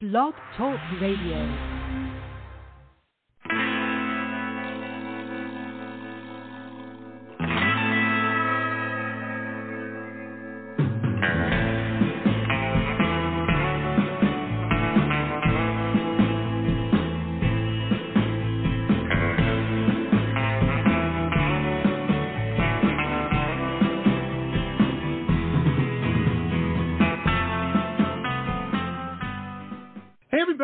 Blog Talk Radio.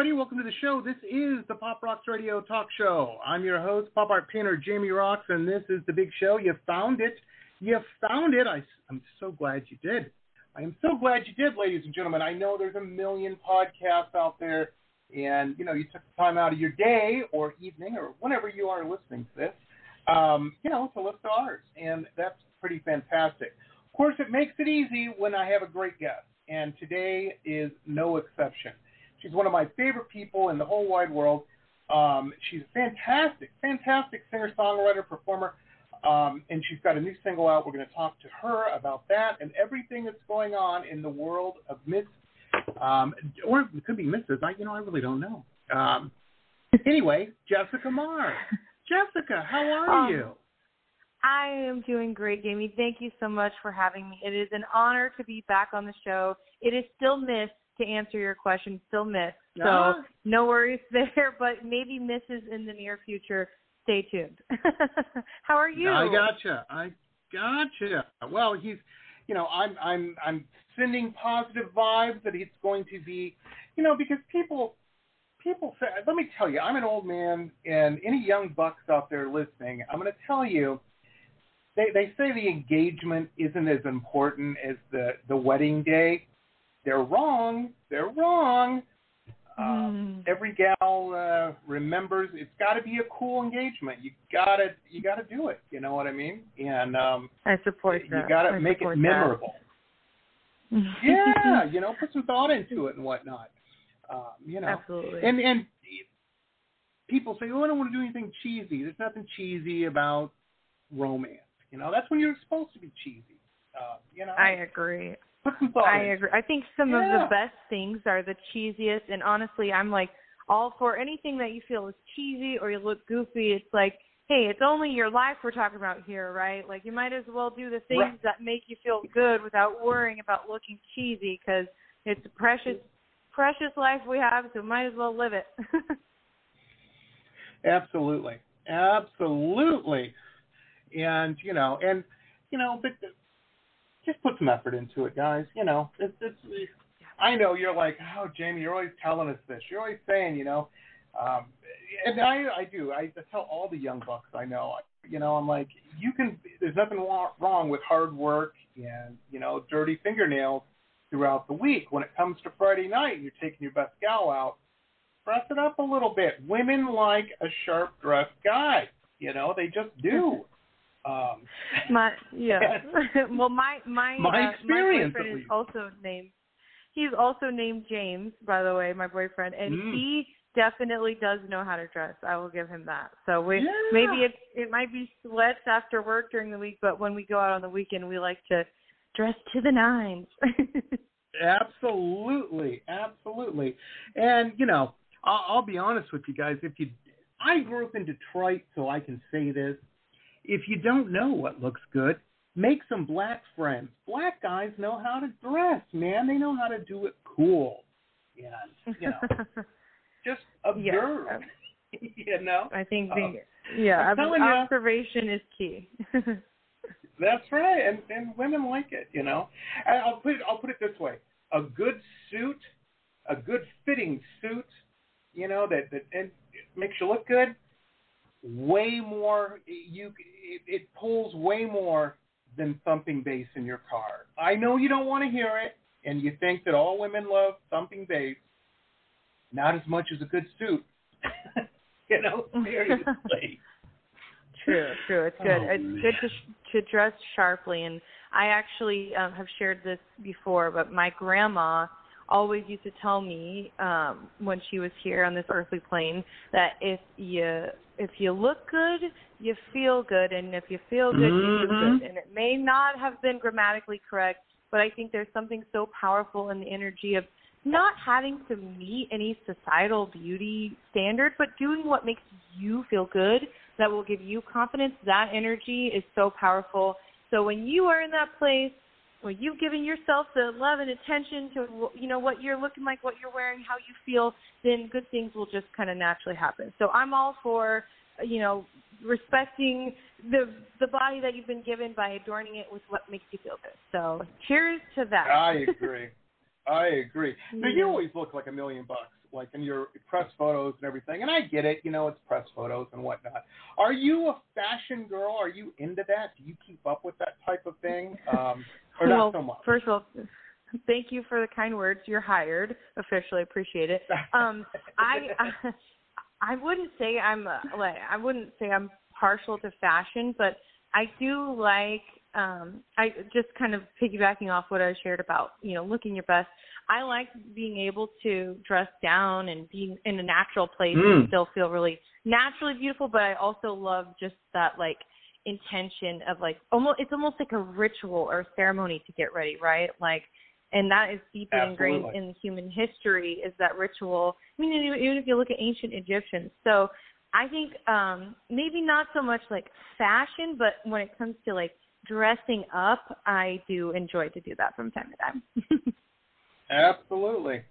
Everybody, welcome to the show. This is the Pop Rocks Radio Talk Show. I'm your host, pop art painter Jamie Roxx, and this is the big show. You found it. You found it. I, I'm so glad you did. I am so glad you did, ladies and gentlemen. I know there's a million podcasts out there, and you know you took the time out of your day or evening or whenever you are listening to this, um, you know, to listen to ours, and that's pretty fantastic. Of course, it makes it easy when I have a great guest, and today is no exception. She's one of my favorite people in the whole wide world. Um, she's a fantastic, fantastic singer, songwriter, performer, um, and she's got a new single out. We're going to talk to her about that and everything that's going on in the world of Miss, um, or it could be Mrs. I, you know, I really don't know. Um, anyway, Jessica Mar. Jessica, how are Um, you? I am doing great, Jamie. Thank you so much for having me. It is an honor to be back on the show. It is still missed to answer your question, still missed. So Ah. no worries there, but maybe misses in the near future. Stay tuned. How are you? I gotcha. I gotcha. Well, he's, you know, I'm, I'm, I'm sending positive vibes that he's going to be, you know, because people, people say, let me tell you, I'm an old man, and any young bucks out there listening, I'm going to tell you, they, they say the engagement isn't as important as the, the wedding day. They're wrong. They're wrong. Uh, Mm. every gal uh, remembers it's got to be a cool engagement. You gotta you gotta do it. You know what I mean? And um, I support that. you gotta I make it memorable. yeah, you know, put some thought into it and whatnot. Um, you know, Absolutely. and and people say, "Oh, I don't want to do anything cheesy." There's nothing cheesy about romance. You know, that's when you're supposed to be cheesy. Uh, you know, I agree. Put some thought. I agree. I think some of the best things are the cheesiest, and honestly, I'm like all for anything that you feel is cheesy or you look goofy. It's like, hey, it's only your life we're talking about here, right? Like you might as well do the things Right. that make you feel good without worrying about looking cheesy because it's a precious, precious life we have, so might as well live it. Absolutely, absolutely, and you know, and you know, but just put some effort into it, guys. You know, it's it's. I know you're like, oh, Jamie, you're always telling us this. You're always saying, you know, um, and I I do. I tell all the young bucks I know. You know, I'm like, you can. There's nothing wrong with hard work and you know, dirty fingernails throughout the week. When it comes to Friday night, you're taking your best gal out dress it up a little bit. Women like a sharp dressed guy. You know, they just do. Um, my yeah. well, my my My uh, experience, my boyfriend is also named. He's also named James, by the way, my boyfriend, and Mm. he definitely does know how to dress. I will give him that. So we Yeah. maybe it it might be sweats after work during the week, but when we go out on the weekend, we like to dress to the nines. absolutely, absolutely. And you know, I'll, I'll be honest with you guys. If you, I grew up in Detroit, so I can say this. If you don't know what looks good, make some black friends. Black guys know how to dress, man. They know how to do it cool. And you know, just observe. you know. I think Uh, the yeah telling ya. observation is key. That's right, and and women like it, you know. And I'll put it I'll put it this way: a good suit, a good fitting suit, you know that that and it makes you look good. Way more you it, it pulls way more than thumping bass in your car. I know you don't want to hear it, and you think that all women love thumping bass. Not as much as a good suit, you know. Seriously. True, true. It's good. Oh, it's good to to dress sharply, and I actually um, have shared this before. But my grandma always used to tell me um, when she was here on this earthly plane that if you if you look good, you feel good, and if you feel good, you do Mhm. good. And it may not have been grammatically correct, but I think there's something so powerful in the energy of not having to meet any societal beauty standard, but doing what makes you feel good, that will give you confidence. That energy is so powerful. So when you are in that place you've given yourself the love and attention to you know what you're looking like, what you're wearing, how you feel, then good things will just kind of naturally happen. So I'm all for you know respecting the the body that you've been given by adorning it with what makes you feel good. So cheers to that. I agree. I agree. Now you always look like a million bucks, like in your press photos and everything. And I get it, you know, it's press photos and whatnot. Are you a fashion girl? Are you into that? Do you keep up with that type of thing, um, or well, so? First of all, thank you for the kind words. You're hired officially. Appreciate it. Um, I, I I wouldn't say I'm like I wouldn't say I'm partial to fashion, but I do like um I just kind of piggybacking off what I shared about, you know, looking your best. I like being able to dress down and being in a natural place Mm. and still feel really naturally beautiful, but I also love just that like intention of like almost it's almost like a ritual or a ceremony to get ready, right? Like and that is deeply ingrained in human history is that ritual. I mean even if you look at ancient Egyptians. So I think um maybe not so much like fashion, but when it comes to like dressing up, I do enjoy to do that from time to time. Absolutely.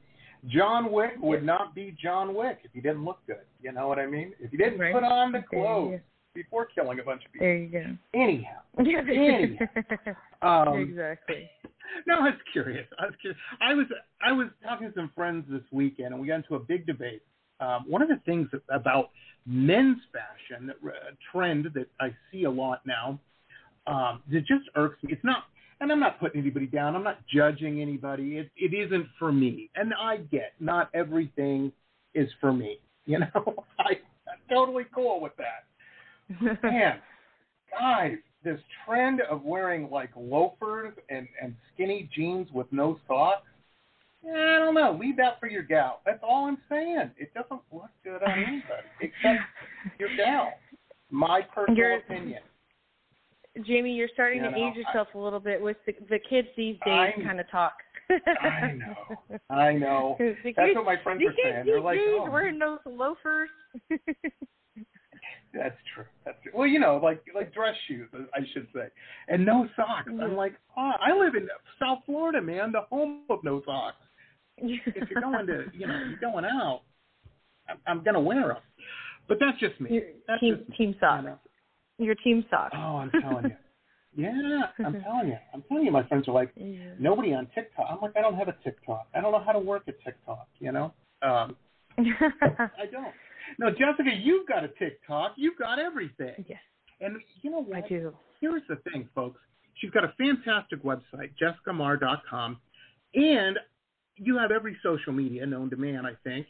John Wick would not be John Wick if he didn't look good. You know what I mean? If he didn't Right. put on the clothes before killing a bunch of people. there you go. Anyhow, Anyhow. um, exactly. No, I was curious. I was curious. I was I was talking to some friends this weekend, and we got into a big debate. Um, one of the things about men's fashion, uh, trend that I see a lot now, um, that just irks me. It's not, and I'm not putting anybody down. I'm not judging anybody. It it isn't for me, and I get not everything is for me. You know, I, I'm totally cool with that man, guys, this trend of wearing like loafers and, and skinny jeans with no socks. I don't know. Leave that for your gal. That's all I'm saying. It doesn't look good on anybody except your gal. My personal You're- opinion. Jamie, you're starting You to know, age yourself a little bit with the, the kids these days. I'm- Kind of talk. I know. I know. That's what my friends are saying. They're like, oh, wearing those loafers. That's true. That's true. Well, you know, like like dress shoes, I should say, and no socks. I'm Mhm. like, oh, I live in South Florida, man, the home of no socks. if you're going to, you know, you're going out, I'm, I'm gonna wear them. But that's just me. You're That's team just me, team you socks. know. Your team socks. Oh, I'm telling you. Yeah, I'm telling you. I'm telling you. My friends are like, Yeah. nobody on TikTok. I'm like, I don't have a TikTok. I don't know how to work a TikTok. You know. Um, I don't. No, Jessica, you've got a TikTok. You've got everything. yes, And you know what? I do. here's the thing, folks. She's got a fantastic website, jessicamar.com, and you have every social media known to man, I think.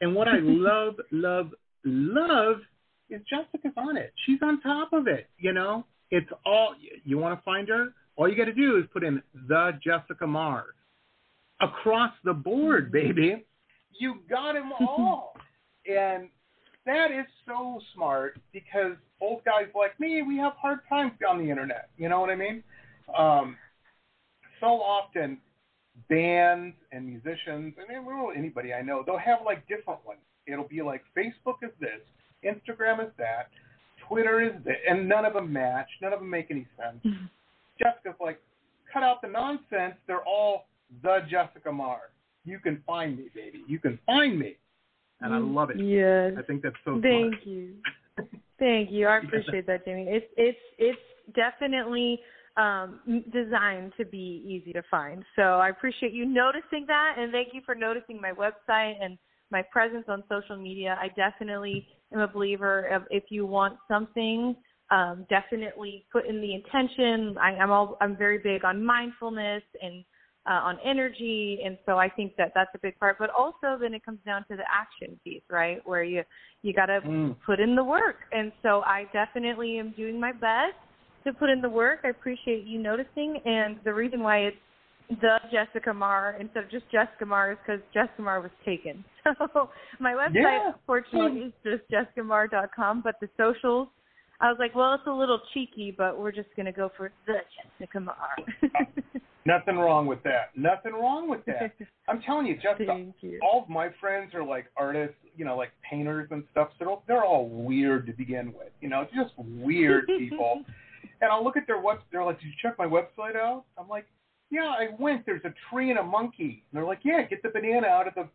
And what I love, love, love is Jessica's on it. She's on top of it. You know, it's all you want to find her. All you got to do is put in the Jessica Mar across the board, mm-hmm. baby. You got them all, and that is so smart because old guys like me, we have hard times on the internet. You know what I mean? Um, so often, bands and musicians, and well, anybody I know, they'll have like different ones. It'll be like Facebook is this, Instagram is that, Twitter is this, and none of them match. None of them make any sense. Jessica's like, cut out the nonsense. They're all the Jessica Mar. You can find me, baby. You can find me, and I love it. Yes. I think that's so Thank smart. you. Thank you. I appreciate that, Jamie. It's it's it's definitely um designed to be easy to find. So I appreciate you noticing that and thank you for noticing my website and my presence on social media. I definitely am a believer of if you want something, um, definitely put in the intention. I, I'm all I'm very big on mindfulness and uh, on energy, and so I think that that's a big part. But also, then it comes down to the action piece, right? Where you you got to Mm. put in the work, and so I definitely am doing my best to put in the work. I appreciate you noticing, and the reason why it's the Jessica Mar instead of just Jessica Mar is because Jessica Mar was taken. So my website, Yeah. fortunately, is just jessicamar.com, but the socials. I was like, well, it's a little cheeky, but we're just gonna go for the Jessica Mar. Nothing wrong with that. Nothing wrong with that. I'm telling you, just you. all of my friends are like artists, you know, like painters and stuff. So they're all- they're all weird to begin with. You know, just weird people. and I'll look at their web. They're like, "Did you check my website out?" I'm like, "Yeah, I went. There's a tree and a monkey." And they're like, "Yeah, get the banana out of the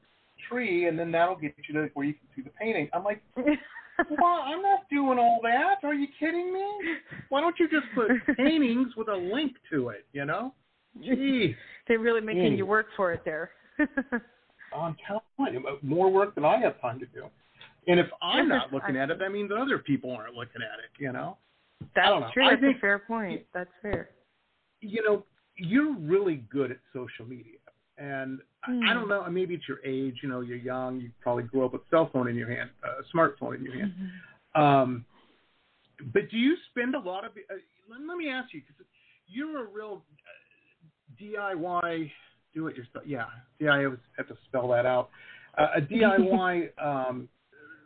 tree, and then that'll get you to where you can see the painting." I'm like, "Well, I'm not doing all that. Are you kidding me? Why don't you just put paintings with a link to it? You know?" Jeez. They're really making Anyway. you work for it there. I'm telling you, more work than I have time to do. And if I'm not looking at it, that means other people aren't looking at it. You know, That's don't know. true. I That's think- a fair point. That's fair. you know, you're really good at social media, and I- I Hmm. don't know. Maybe it's your age. You know, you're young. You probably grew up with a cell phone in your hand, a smartphone in your hand. Um, but do you spend a lot of? Uh, let, let me ask you, because you're a real uh, DIY do it yourself. Yeah, DIY. Have to spell that out. Uh, a DIY um,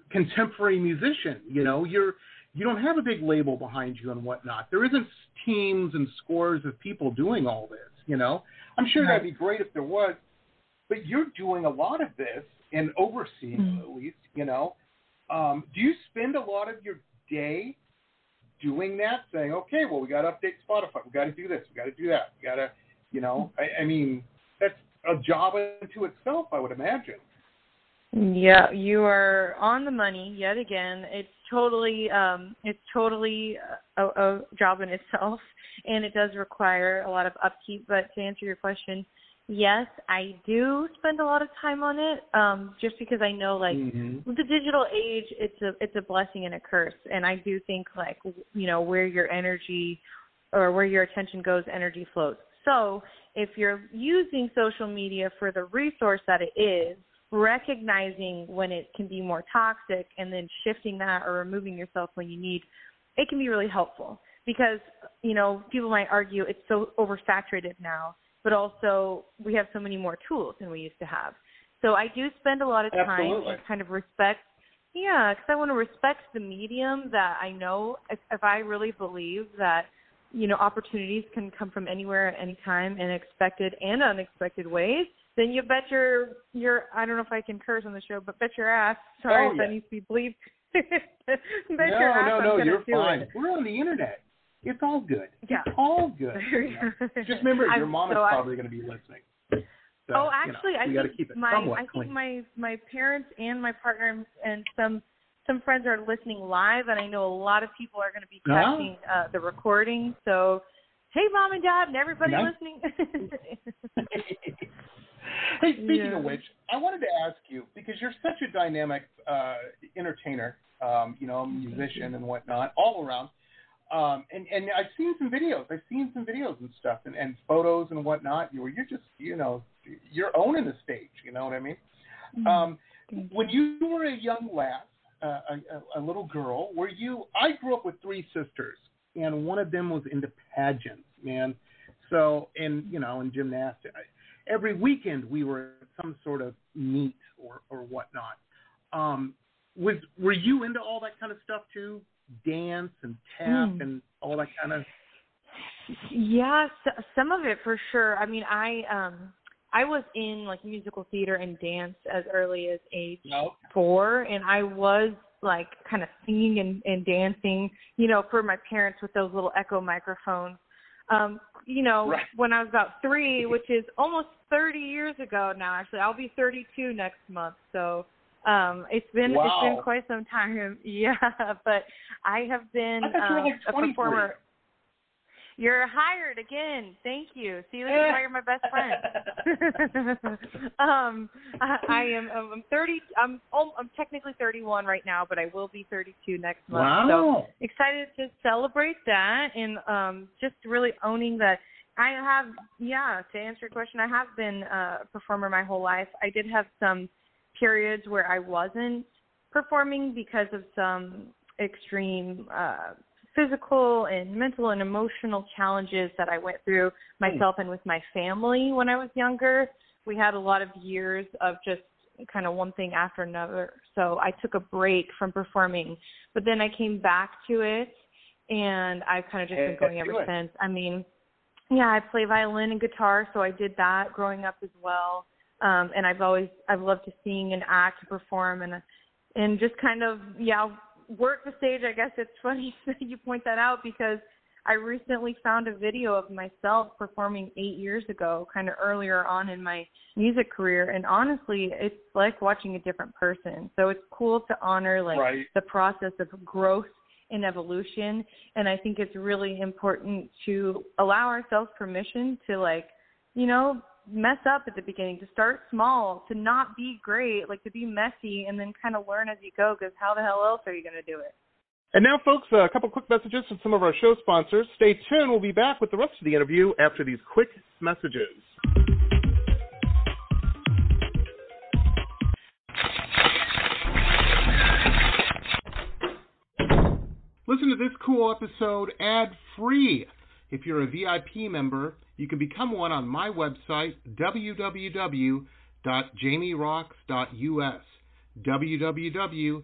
contemporary musician. You know, you're you don't have a big label behind you and whatnot. There isn't teams and scores of people doing all this. You know, I'm sure that'd be great if there was, but you're doing a lot of this and overseeing Mhm. it at least. You know, um, do you spend a lot of your day doing that, saying, okay, well, we got to update Spotify, we got to do this, we got to do that, we got to, you know, I, I mean, that's a job unto itself, I would imagine. Yeah, you are on the money yet again. It's totally um it's totally a, a job in itself and it does require a lot of upkeep, but to answer your question, yes, I do spend a lot of time on it um just because I know like Mhm. with the digital age it's a it's a blessing and a curse and i do think like you know where your energy or where your attention goes energy flows so if you're using social media for the resource that it is recognizing when it can be more toxic and then shifting that or removing yourself when you need it can be really helpful because you know people might argue it's so oversaturated now but also we have so many more tools than we used to have so I do spend a lot of time Absolutely. and kind of respect. Yeah, because I want to respect the medium that I know. If, if I really believe that you know opportunities can come from anywhere at any time in expected and unexpected ways, then you bet your your I don't know if I can curse on the show, but bet your ass. Sorry Oh, if that needs to be bleeped. bet no, your ass no, I'm no, you're fine. It. We're on the internet. It's all good. Yeah. It's all good. you know. Just remember, your I'm- mom is so I- probably going to be listening. So, oh, you know, actually, I got to think keep it my I clean. think my my parents and my partner and some some friends are listening live, and I know a lot of people are going to be catching uh, the recording. So, hey, mom and dad, and everybody listening. hey, speaking Yeah. of which, I wanted to ask you because you're such a dynamic uh, entertainer, um, you know, musician and whatnot, all around. Um, and and I've seen some videos. I've seen some videos and stuff, and, and photos and whatnot. You were you're just you know you're owning the stage. You know what I mean? Um, when you were a young uh, a, a, a little girl, were you? I grew up with three sisters, and one of them was into pageants, man. So, and you know, in gymnastics, every weekend we were at some sort of meet or or whatnot. Um, was were you into all that kind of stuff too? Dance and tap Mm. and all that kind of. Yeah, some of it for sure. I mean, I um I was in like musical theater and dance as early as age four, and I was like kind of singing and, and dancing, you know, for my parents with those little echo microphones. Um, you know, Right. when I was about three, which is almost 30 years ago now. Actually, I'll be 32 next month, so um, it's been it's been quite some time. Yeah, but I have been I um, like a performer. You're hired again. Thank you. See, this is why you're my best friend. um, I, I am. I'm 30. I'm. al- I'm technically 31 right now, but I will be 32 next month. So Wow. excited to celebrate that and um, just really owning that. I have. Yeah. To answer your question, I have been a performer my whole life. I did have some periods where I wasn't performing because of some extreme uh physical and mental and emotional challenges that I went through myself and with my family when I was younger. We had a lot of years of just kind of one thing after another. So I took a break from performing, but then I came back to it and I've kind of just been going ever since. I mean, yeah, I play violin and guitar, so I did that growing up as well. Um, and I've always I've loved to sing and act and perform and and just kind of yeah work the stage. I guess it's funny that you point that out because I recently found a video of myself performing eight years ago, kind of earlier on in my music career, and honestly, it's like watching a different person. So it's cool to honor like right. the process of growth and evolution, and I think it's really important to allow ourselves permission to like, you know, mess up at the beginning, to start small, to not be great, like to be messy, and then kind of learn as you go. Because how the hell else are you going to do it? And now, folks, a couple quick messages from some of our show sponsors. Stay tuned. We'll be back with the rest of the interview after these quick messages. Listen to this cool episode ad free. If you're a VIP member, you can become one on my website, www.jamieroxx.us. www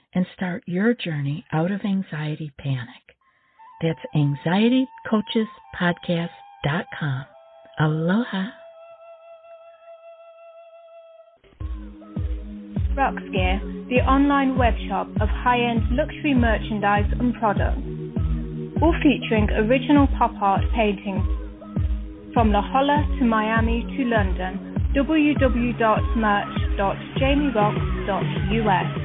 and start your journey out of anxiety panic. That's anxietycoachespodcast.com. Aloha. Roxx Gear, the online web shop of high-end luxury merchandise and products, all featuring original pop art paintings from La Jolla to Miami to London, www.merch.jamieroxx.us.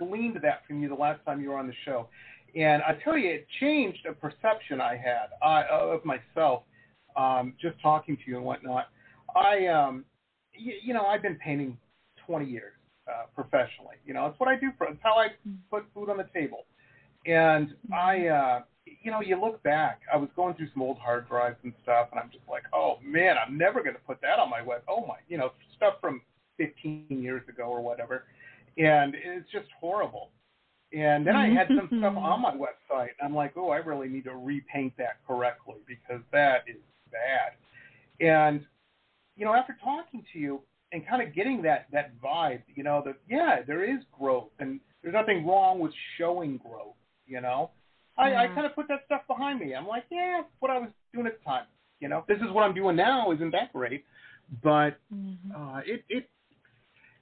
gleaned that from you the last time you were on the show. And I tell you, it changed a perception I had uh, of myself, um, just talking to you and whatnot. I, um, you, you know, I've been painting 20 years uh, professionally. You know, it's what I do. For, it's how I put food on the table. And I, uh, you know, you look back. I was going through some old hard drives and stuff, and I'm just like, oh man, I'm never going to put that on my web. Oh my, you know, stuff from 15 years ago or whatever, and it's just horrible. And then I had some stuff on my website, I'm like, oh, I really need to repaint that correctly because that is bad. And you know, after talking to you and kind of getting that that vibe, you know, that yeah, there is growth, and there's nothing wrong with showing growth. You know, I, I kind of put that stuff behind me. I'm like, yeah, what I was doing at the time. You know, this is what I'm doing now. Isn't that great? But Mm-hmm. uh, it it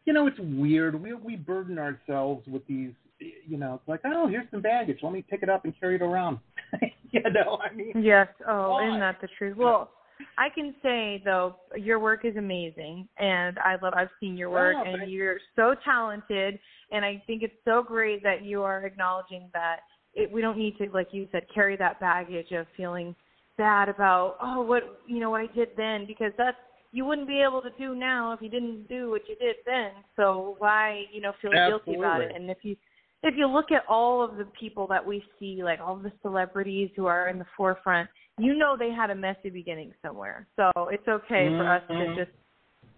you know it's weird. We we burden ourselves with these. You know, it's like, oh, here's some baggage. Let me pick it up and carry it around. you know, I mean, Yes. Oh, Why? isn't that the truth? Well, I can say though, your work is amazing, and I love. I've seen your work, Oh, and thank- you're so talented. And I think it's so great that you are acknowledging that it, we don't need to, like you said, carry that baggage of feeling bad about oh what you know what I did then because that's you wouldn't be able to do now if you didn't do what you did then. So why you know feel guilty about it? And if you if you look at all of the people that we see, like all the celebrities who are in the forefront, you know they had a messy beginning somewhere. So it's okay for us to Mhm. just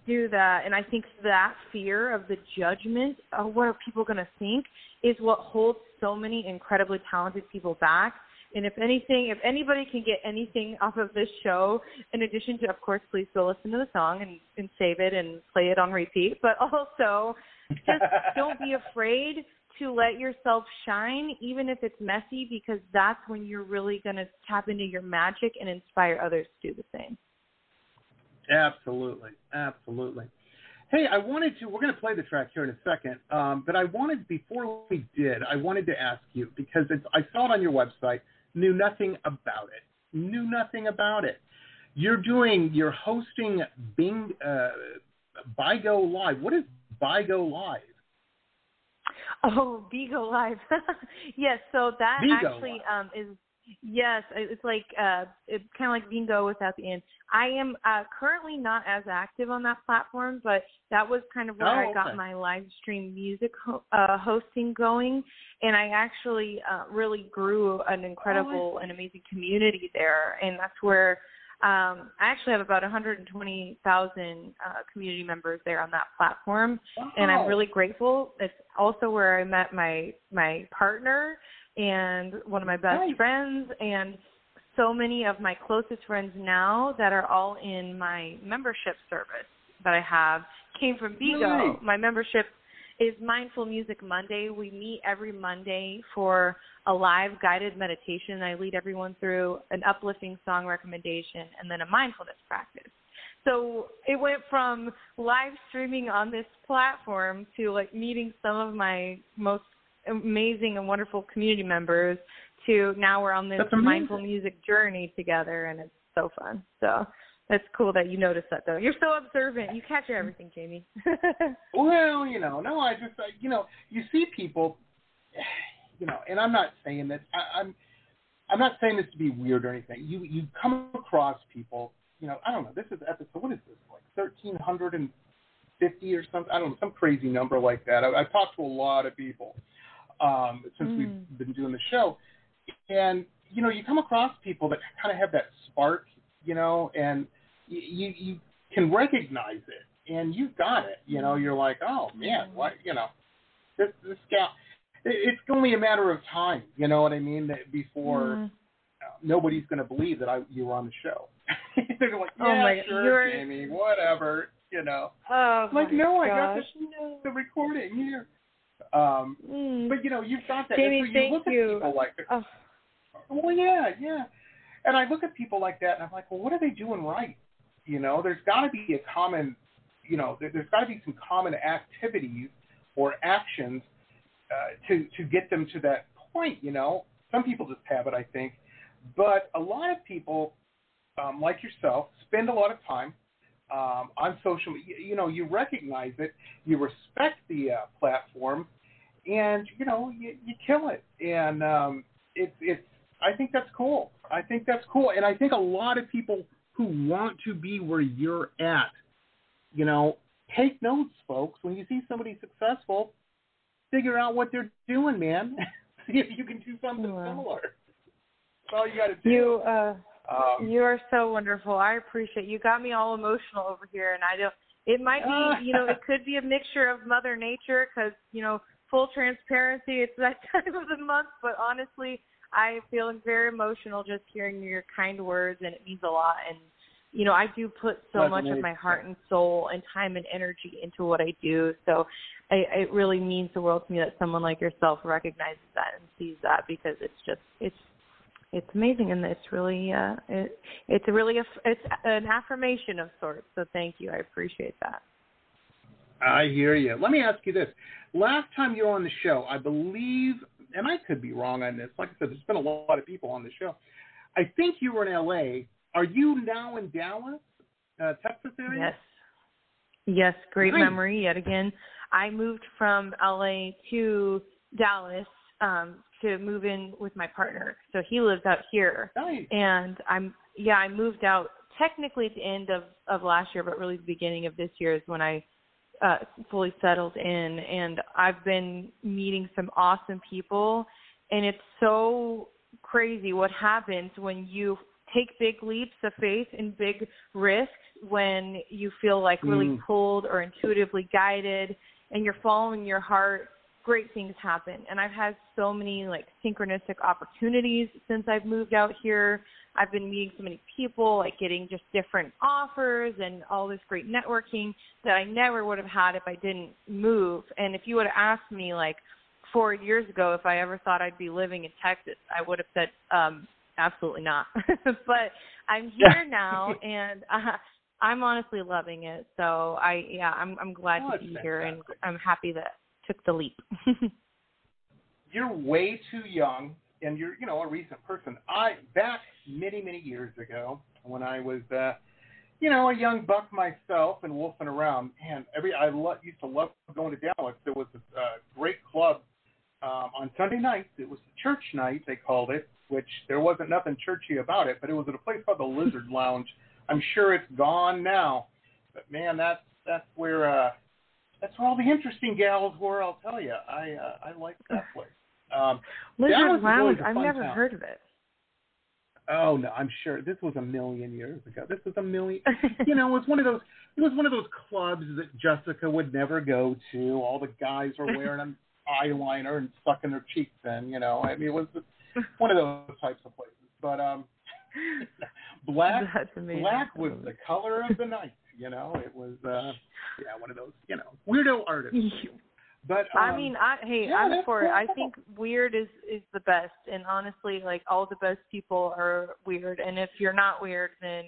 do that. And I think that fear of the judgment of what are people going to think is what holds so many incredibly talented people back. And if anything, if anybody can get anything off of this show, in addition to, of course, please go listen to the song and, and save it and play it on repeat, but also just don't be afraid to let yourself shine, even if it's messy, because that's when you're really going to tap into your magic and inspire others to do the same. Absolutely, absolutely. Hey, I wanted to. We're going to play the track here in a second, um, but I wanted before we did, I wanted to ask you because it's, I saw it on your website. Knew nothing about it. Knew nothing about it. You're doing. You're hosting Bing uh, Bigo Live. What is Bigo Live? Oh, Bigo Live. yes, so that Bigo actually um is yes, it's like uh it's kind of like bingo without the end. I am uh currently not as active on that platform, but that was kind of where Oh, I got my live stream music ho- uh hosting going and I actually uh really grew an incredible and amazing community there and that's where um, I actually have about 120,000 uh, community members there on that platform, and I'm really grateful. It's also where I met my my partner and one of my best Nice. friends, and so many of my closest friends now that are all in my membership service that I have came from Bigo. Nice. My membership is Mindful Music Monday. We meet every Monday for a live guided meditation. I lead everyone through an uplifting song recommendation and then a mindfulness practice. So it went from live streaming on this platform to like meeting some of my most amazing and wonderful community members to now we're on this mindful music journey together and it's so fun. So that's cool that you noticed that though. You're so observant. You capture everything, Jamie. Well, you know, no, I just, I, you know, you see people, you know, and I'm not saying that I, I'm, I'm not saying this to be weird or anything. You you come across people, you know, I don't know. This is episode. What is this like? Thirteen hundred and fifty or something? I don't know, some crazy number like that. I, I've talked to a lot of people um, since Mm. we've been doing the show, and you know, you come across people that kind of have that spark, you know, and you you, you can recognize it, and you've got it. You know, you're like, oh man, what, you know, this this guy. it- It's only a matter of time, you know what I mean, that before uh, nobody's going to believe that I you were on the show. They're like, Oh my- sure, you're- Jamie, whatever, you know. Oh, like, my no, I got gosh. the, the recording here. Um, Mm. but you know, you've got that. Jamie, and so you look at people like, Oh. well, yeah, yeah. And I look at people like that, and I'm like, well, what are they doing right? You know, there's got to be a common, you know, there, there's got to be some common activities or actions uh, to to get them to that point. You know, some people just have it, I think, but a lot of people, um, like yourself, spend a lot of time um, on social. You, you know, you recognize it, you respect the uh, platform, and you know, you, you kill it. And um, it's it's I think that's cool. I think that's cool, and I think a lot of people who want to be where you're at, you know, take notes, folks. When you see somebody successful, figure out what they're doing, man. see if you can do something Wow. similar. That's all you got to do. You uh um, you are so wonderful. I appreciate you. Got me all emotional over here, and I don't. It might be, you know, it could be a mixture of Mother Nature because, you know, full transparency, it's that time of the month. But honestly, I feel very emotional just hearing your kind words, and it means a lot. And you know, I do put so much of my heart and soul and time and energy into what I do. So I, it really means the world to me that someone like yourself recognizes that and sees that because it's just it's it's amazing and it's really uh it, it's a really a, it's an affirmation of sorts. So thank you. I appreciate that. I hear you. Let me ask you this. Last time you were on the show, I believe, and I could be wrong on this. Like I said, there's been a lot of people on the show. I think you were in L.A. Are you now in Dallas, uh, Texas area? Yes. Yes, great Nice. memory yet again. I moved from LA to Dallas um to move in with my partner. So he lives out here. Nice. And I'm yeah, I moved out technically at the end of of last year, but really the beginning of this year is when I uh fully settled in and I've been meeting some awesome people and it's so crazy what happens when you take big leaps of faith and big risks when you feel like really Mm. pulled or intuitively guided and you're following your heart great things happen. And i've had so many like synchronistic opportunities since i've moved out here. I've been meeting so many people like getting just different offers and all this great networking that i never would have had if i didn't move. And if you would have asked me like four years ago if i ever thought i'd be living in texas i would have said um absolutely not. But i'm here now and uh, i'm honestly loving it. So i yeah i'm i'm glad Oh, to be here and i'm happy that took the leap You're way too young, and you're, you know, a recent person. I back many, many years ago when I was, uh, you know, a young buck myself and wolfing around. Man, every I lo- used to love going to Dallas. There was a uh, great club um, on Sunday nights. It was the church night they called it, which there wasn't nothing churchy about it, but it was at a place called the Lizard Lounge. I'm sure it's gone now, but man, that's that's where uh, that's where all the interesting gals were. I'll tell you, I uh, I liked that place. Um, lizard lounge i've never town. heard of it oh no, I'm sure this was a million years ago. This was a million. you know, it was one of those. It was one of those clubs that Jessica would never go to. All the guys were wearing an eyeliner and sucking their cheeks in. You know, I mean, it was one of those types of places. But um, black black was the color of the night. You know, it was uh, yeah, one of those you know weirdo artists. But um, I mean, I hey, yeah, I'm for it. I think weird is is the best, and honestly, like all the best people are weird. And if you're not weird, then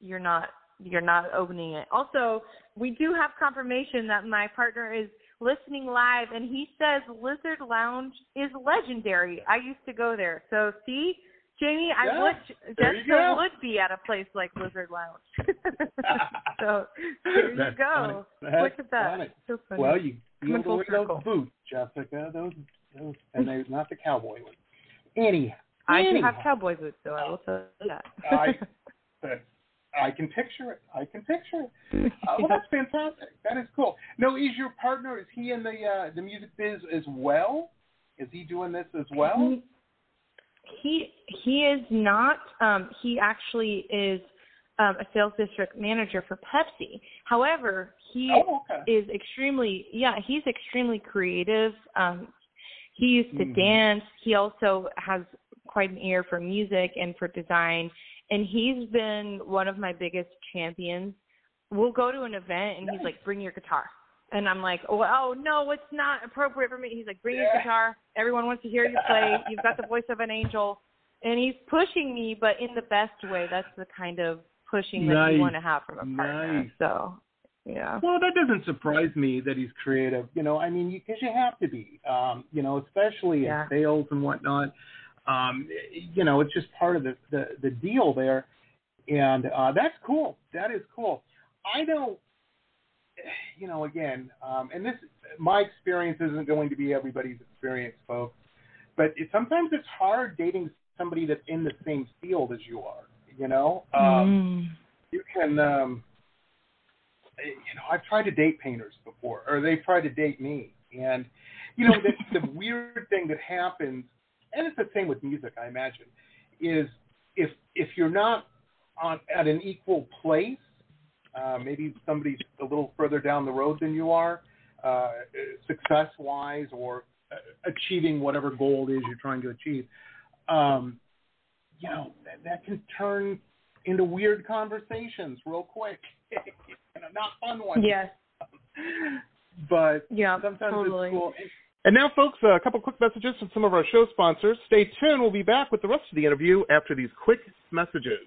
you're not you're not opening it. Also, we do have confirmation that my partner is listening live, and he says Lizard Lounge is legendary. I used to go there, so see. Jamie, I Yeah, would you Jessica would be at a place like Lizard Lounge. so there you go. funny. That's Look at that. So. Well, you Come feel in to full wear those boots, Jessica. Those, those, and they're not the cowboy ones. Anyhow, I do have cowboy boots, though. I will tell you that. I, but I can picture it. I can picture it. Uh, well, that's fantastic. That is cool. No, is your partner? Is he in the uh, the music biz as well? Is he doing this as well? He he, is not. Um, he actually is um, a sales district manager for Pepsi. However, he Oh, okay. is extremely yeah he's extremely creative um he used to Mhm. dance he also has quite an ear for music and for design and he's been one of my biggest champions we'll go to an event and he's like bring your guitar and i'm like oh, oh no it's not appropriate for me he's like bring your guitar everyone wants to hear you play you've got the voice of an angel and he's pushing me but in the best way that's the kind of pushing that you want to have from a partner Nice. so yeah Well, that doesn't surprise me that he's creative. You know, I mean, because you, have to be. Um, you know, especially Yeah. in sales and whatnot. Um, you know, it's just part of the the, the deal there, and uh, that's cool. That is cool. I don't. You know, again, um, and this my experience isn't going to be everybody's experience, folks. but it, sometimes it's hard dating somebody that's in the same field as you are. You know, um, Mm. you can. Um, you know, I've tried to date painters before, or they've tried to date me, and you know, the, the weird thing that happens, and it's the same with music, I imagine, is if if you're not on at an equal place, uh, maybe somebody's a little further down the road than you are, uh, success wise, or uh, achieving whatever goal it is you're trying to achieve. Um, you know, that, that can turn into weird conversations real quick. you know, not fun ones. Yes. But Yeah. sometimes totally. it's cool. And now, folks, a couple quick messages from some of our show sponsors. Stay tuned. We'll be back with the rest of the interview after these quick messages.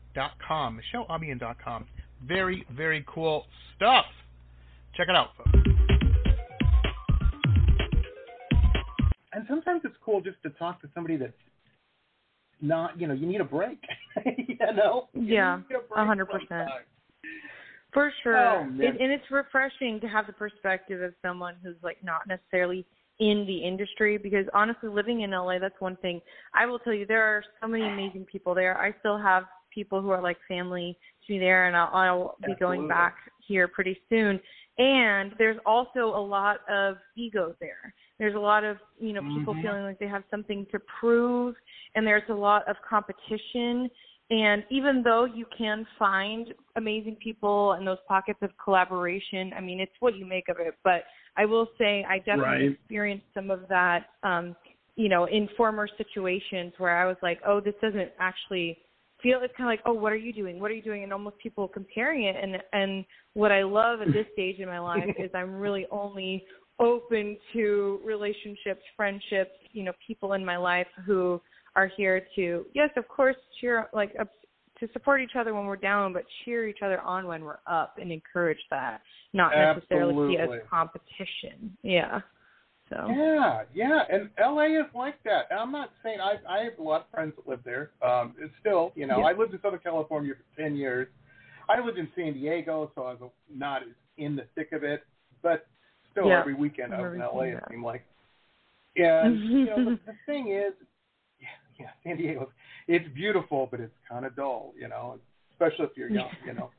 com. MicheleAlbion.com. Very, very cool stuff. Check it out, folks. And sometimes it's cool just to talk to somebody that's not, you know, you need a break. you know? You Yeah, need a break hundred percent. sometimes. For sure. Oh, it, and it's refreshing to have the perspective of someone who's like not necessarily in the industry because honestly living in LA that's one thing. I will tell you there are so many amazing people there. I still have people who are like family to me there and I'll, I'll be going back here pretty soon. And there's also a lot of ego there. There's a lot of, you know, people Mhm. feeling like they have something to prove and there's a lot of competition and even though you can find amazing people and those pockets of collaboration, I mean, it's what you make of it. But I will say I definitely Right. experienced some of that, um, you know, in former situations where I was like, oh, this doesn't actually feel, it's kind of like, oh, what are you doing? What are you doing? And almost people comparing it. And, and what I love at this stage in my life is I'm really only open to relationships, friendships, you know, people in my life who are here to yes, of course, cheer like up, to support each other when we're down, but cheer each other on when we're up and encourage that, not necessarily see as competition. Yeah. So Yeah, yeah, and LA is like that. And I'm not saying I I have a lot of friends that live there. Um, it's still, you know, Yeah. I lived in Southern California for ten years. I lived in San Diego, so I was not as in the thick of it, but still Yeah, every weekend I was in LA. It seemed like. And you know, the, the thing is, yeah, yeah, San Diego, it's beautiful, but it's kind of dull, you know, especially if you're young, you know.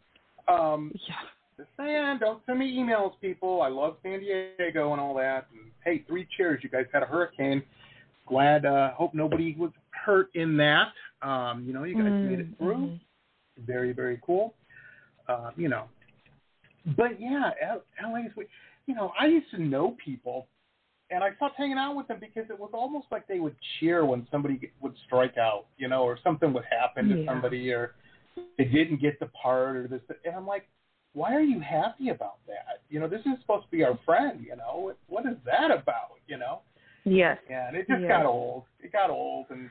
Um, yeah. Just saying, don't send me emails, people. I love San Diego and all that. And hey, three cheers. You guys had a hurricane. Glad. Uh, hope nobody was hurt in that. Um, you know, you guys made it through. Mm-hmm. Very, very cool. Uh, you know, but yeah, L- LA's. You know, I used to know people, and I stopped hanging out with them because it was almost like they would cheer when somebody would strike out, you know, or something would happen to Yeah. somebody, or they didn't get the part, or this. And I'm like, why are you happy about that? You know, this is supposed to be our friend. You know, what, is that about? You know, Yes. and it just Yeah. got old. It got old, and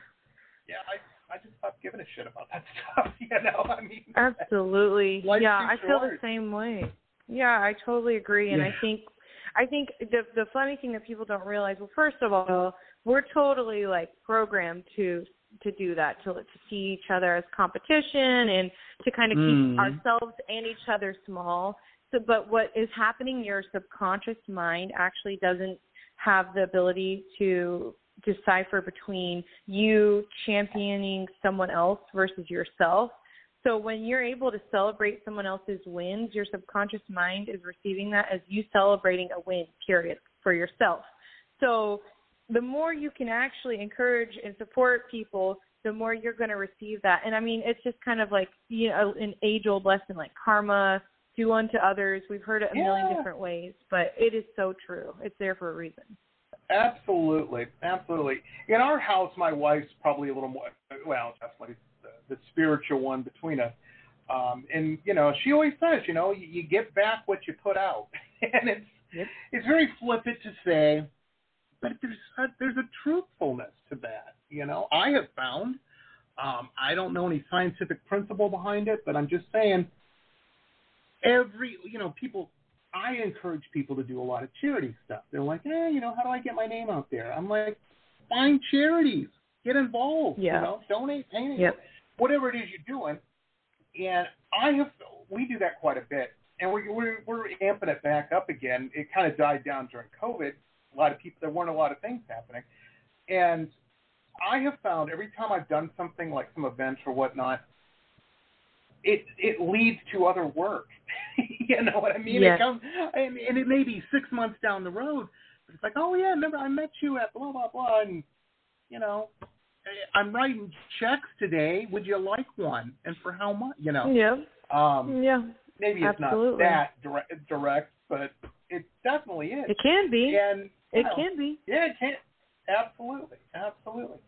yeah, I I just stopped giving a shit about that stuff. You know, I mean, Absolutely. Yeah, I feel the same way. Yeah, I totally agree and I think I think the the funny thing that people don't realize, well first of all, we're totally like programmed to to do that, to to see each other as competition and to kind of keep mm. ourselves and each other small. So but what is happening in your subconscious mind actually doesn't have the ability to decipher between you championing someone else versus yourself. So when you're able to celebrate someone else's wins, your subconscious mind is receiving that as you celebrating a win, period, for yourself. So the more you can actually encourage and support people, the more you're going to receive that. And I mean, it's just kind of like, you know, an age old lesson like karma, do unto others. We've heard it a million different ways, but it is so true. It's there for a reason. Absolutely, absolutely. In our house, my wife's probably a little more. Well, definitely the, the spiritual one between us. Um, and you know, she always says, you know, you, you get back what you put out, and it's Yep. it's very flippant to say, but there's a, there's a truthfulness to that. You know, I have found. Um, I don't know any scientific principle behind it, but I'm just saying. Every you know, people I encourage people to do a lot of charity stuff. They're like, eh, you know, how do I get my name out there? I'm like, find charities, get involved, Yeah. you know, donate paintings, Yep. whatever it is you're doing. And I have, we do that quite a bit, and we're we're, we're amping it back up again. It kind of died down during COVID. A lot of people, there weren't a lot of things happening, and I have found every time I've done something like some events or whatnot, it it leads to other work. you know what I mean? Yes. It comes, and, and it may be six months down the road, but it's like, oh yeah, remember I met you at blah blah blah, and you know, I'm writing checks today. Would you like one? And for how much? You know. Yeah. Um, Yeah. maybe it's absolutely. not that direct, direct, but it definitely is. It can be. And It know, can be. yeah, it can. Absolutely, absolutely.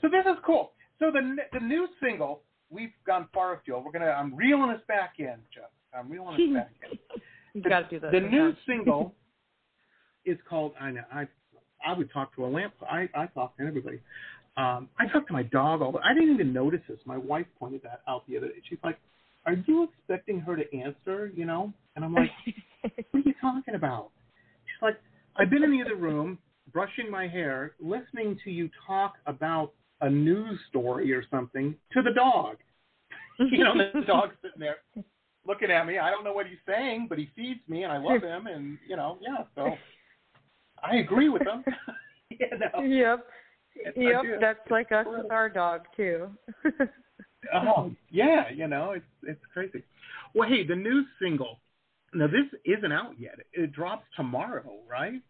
So this is cool. So the the new single, we've gone far afield. We're gonna. I'm reeling us back in, Jeff. I'm reeling us back in. You The- got to do that. The new sometimes. single is called. I know. I I would talk to a lamp. I I talk to everybody. Um, I talk to my dog all the. I didn't even notice this. My wife pointed that out the other day. She's like, "Are you expecting her to answer?" You know, and I'm like, "What are you talking about?" She's like, "I've been in the other room brushing my hair, listening to you talk about a news story or something to the dog." you know, the dog's sitting there looking at me. I don't know what he's saying, but he feeds me, and I love him, and you know, yeah. So I agree with him. you know. Yep. Yes, Yep. That's like us with our dog too. Oh, yeah, you know, it's it's crazy. Well, hey, the new single. Now this isn't out yet. It drops tomorrow, right?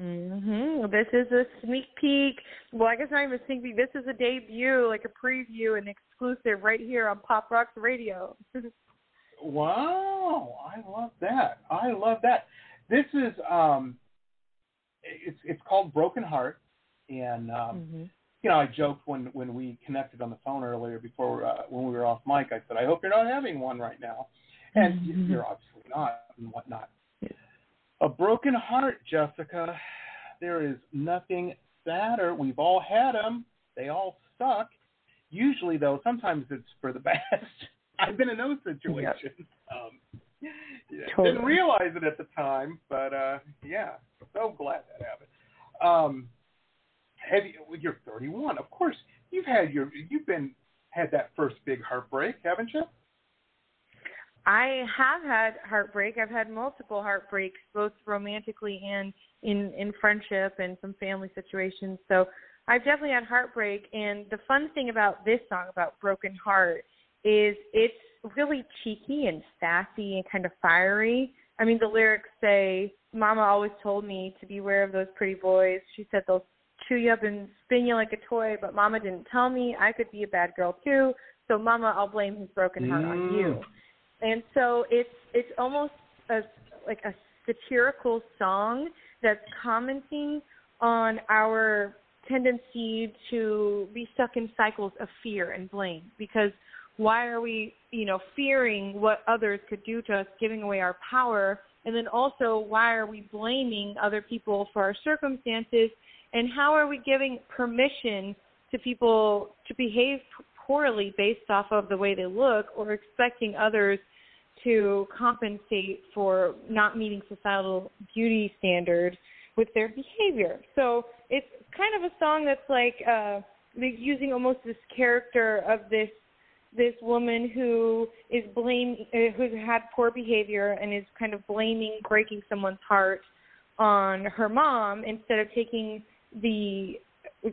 mhm. This is a sneak peek. Well, I guess not even a sneak peek. This is a debut, like a preview, an exclusive right here on Pop Rocks Radio. Wow, I love that. I love that. This is um, it's it's called Broken Heart, and um, mhm. you know, I joked when when we connected on the phone earlier before uh, when we were off mic. I said, I hope you're not having one right now, and Mhm. you're obviously not, and whatnot. A broken heart, Jessica. There is nothing sadder. We've all had them. They all suck. Usually, though, sometimes it's for the best. I've been in those situations. Um, yeah, totally. Didn't realize it at the time, but uh, yeah, so glad that happened. Um, have you, you're 31. Of course, you've had your you've been had that first big heartbreak, haven't you? I have had heartbreak. I've had multiple heartbreaks, both romantically and in in friendship and some family situations. So I've definitely had heartbreak. And the fun thing about this song about broken heart is it's really cheeky and sassy and kind of fiery. I mean, the lyrics say, "Mama always told me to beware of those pretty boys. She said they'll chew you up and spin you like a toy, but Mama didn't tell me I could be a bad girl too. So Mama, I'll blame his broken heart mm. on you." And so it's it's almost a like a satirical song that's commenting on our tendency to be stuck in cycles of fear and blame. Because why are we you know fearing what others could do to us giving away our power? And then also why are we blaming other people for our circumstances? And how are we giving permission to people to behave poorly based off of the way they look or expecting others to compensate for not meeting societal beauty standards with their behavior. So it's kind of a song that's like uh using almost this character of this this woman who is blame uh, who's had poor behavior and is kind of blaming breaking someone's heart on her mom instead of taking the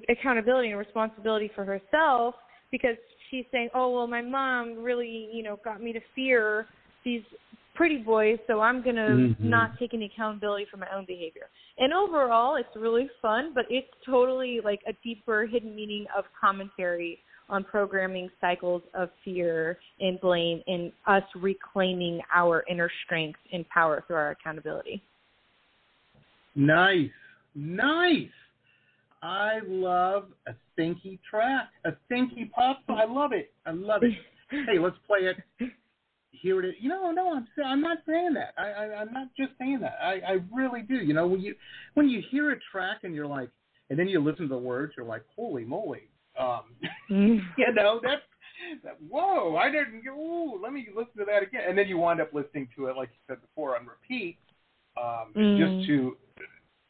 accountability and responsibility for herself because she's saying, "Oh well, my mom really, you know, got me to fear these pretty boys, so I'm going to mm-hmm. not take any accountability for my own behavior. And overall, it's really fun, but it's totally like a deeper hidden meaning of commentary on programming cycles of fear and blame and us reclaiming our inner strength and power through our accountability. Nice. Nice. I love a thinky track, a thinky pop. I love it. I love it. hey, let's play it hear it. You know, no, I'm I'm not saying that. I, I I'm not just saying that. I I really do. You know, when you when you hear a track and you're like, and then you listen to the words, you're like, holy moly. Um, you know, that's that. Whoa, I didn't. Ooh, let me listen to that again. And then you wind up listening to it, like you said before, on repeat, um, mm. just to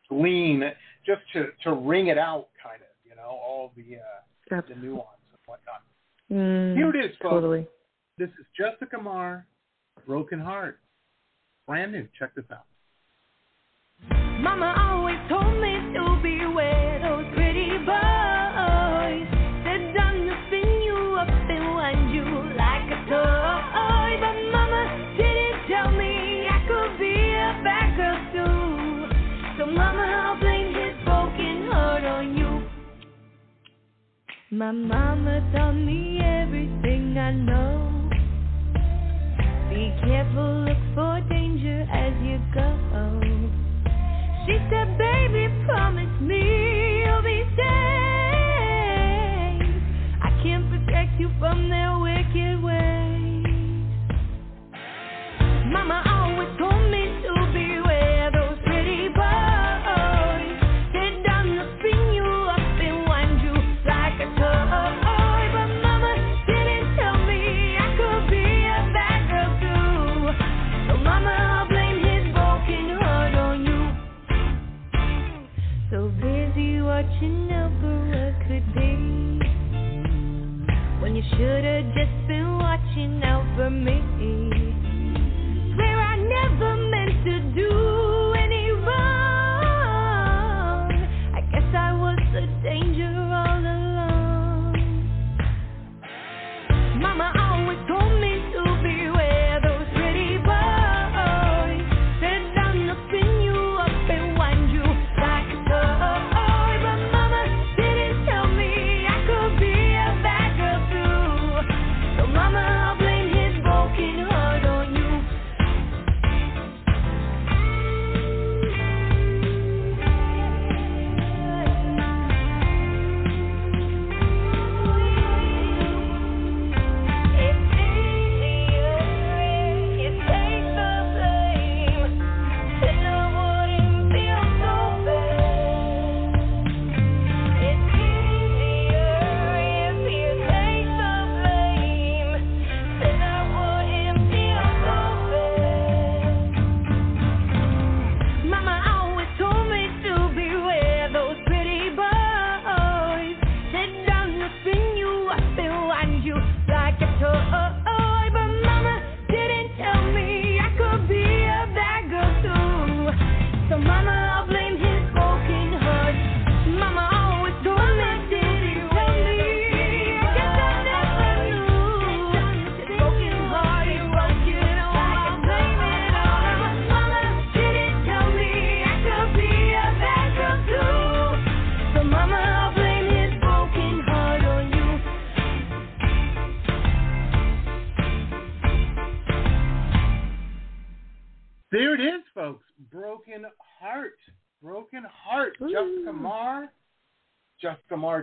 glean, just to to ring it out, kind of. You know, all the uh, the nuance and whatnot. Mm, Here it is, folks. Totally. This is Jessica Mar, Broken Heart. Brand new. Check this out. Mama always told me to beware My mama taught me everything I know. Be careful, look for danger as you go. She said, baby, promise me you'll be safe. I can protect you from their wicked ways. Mama always should have.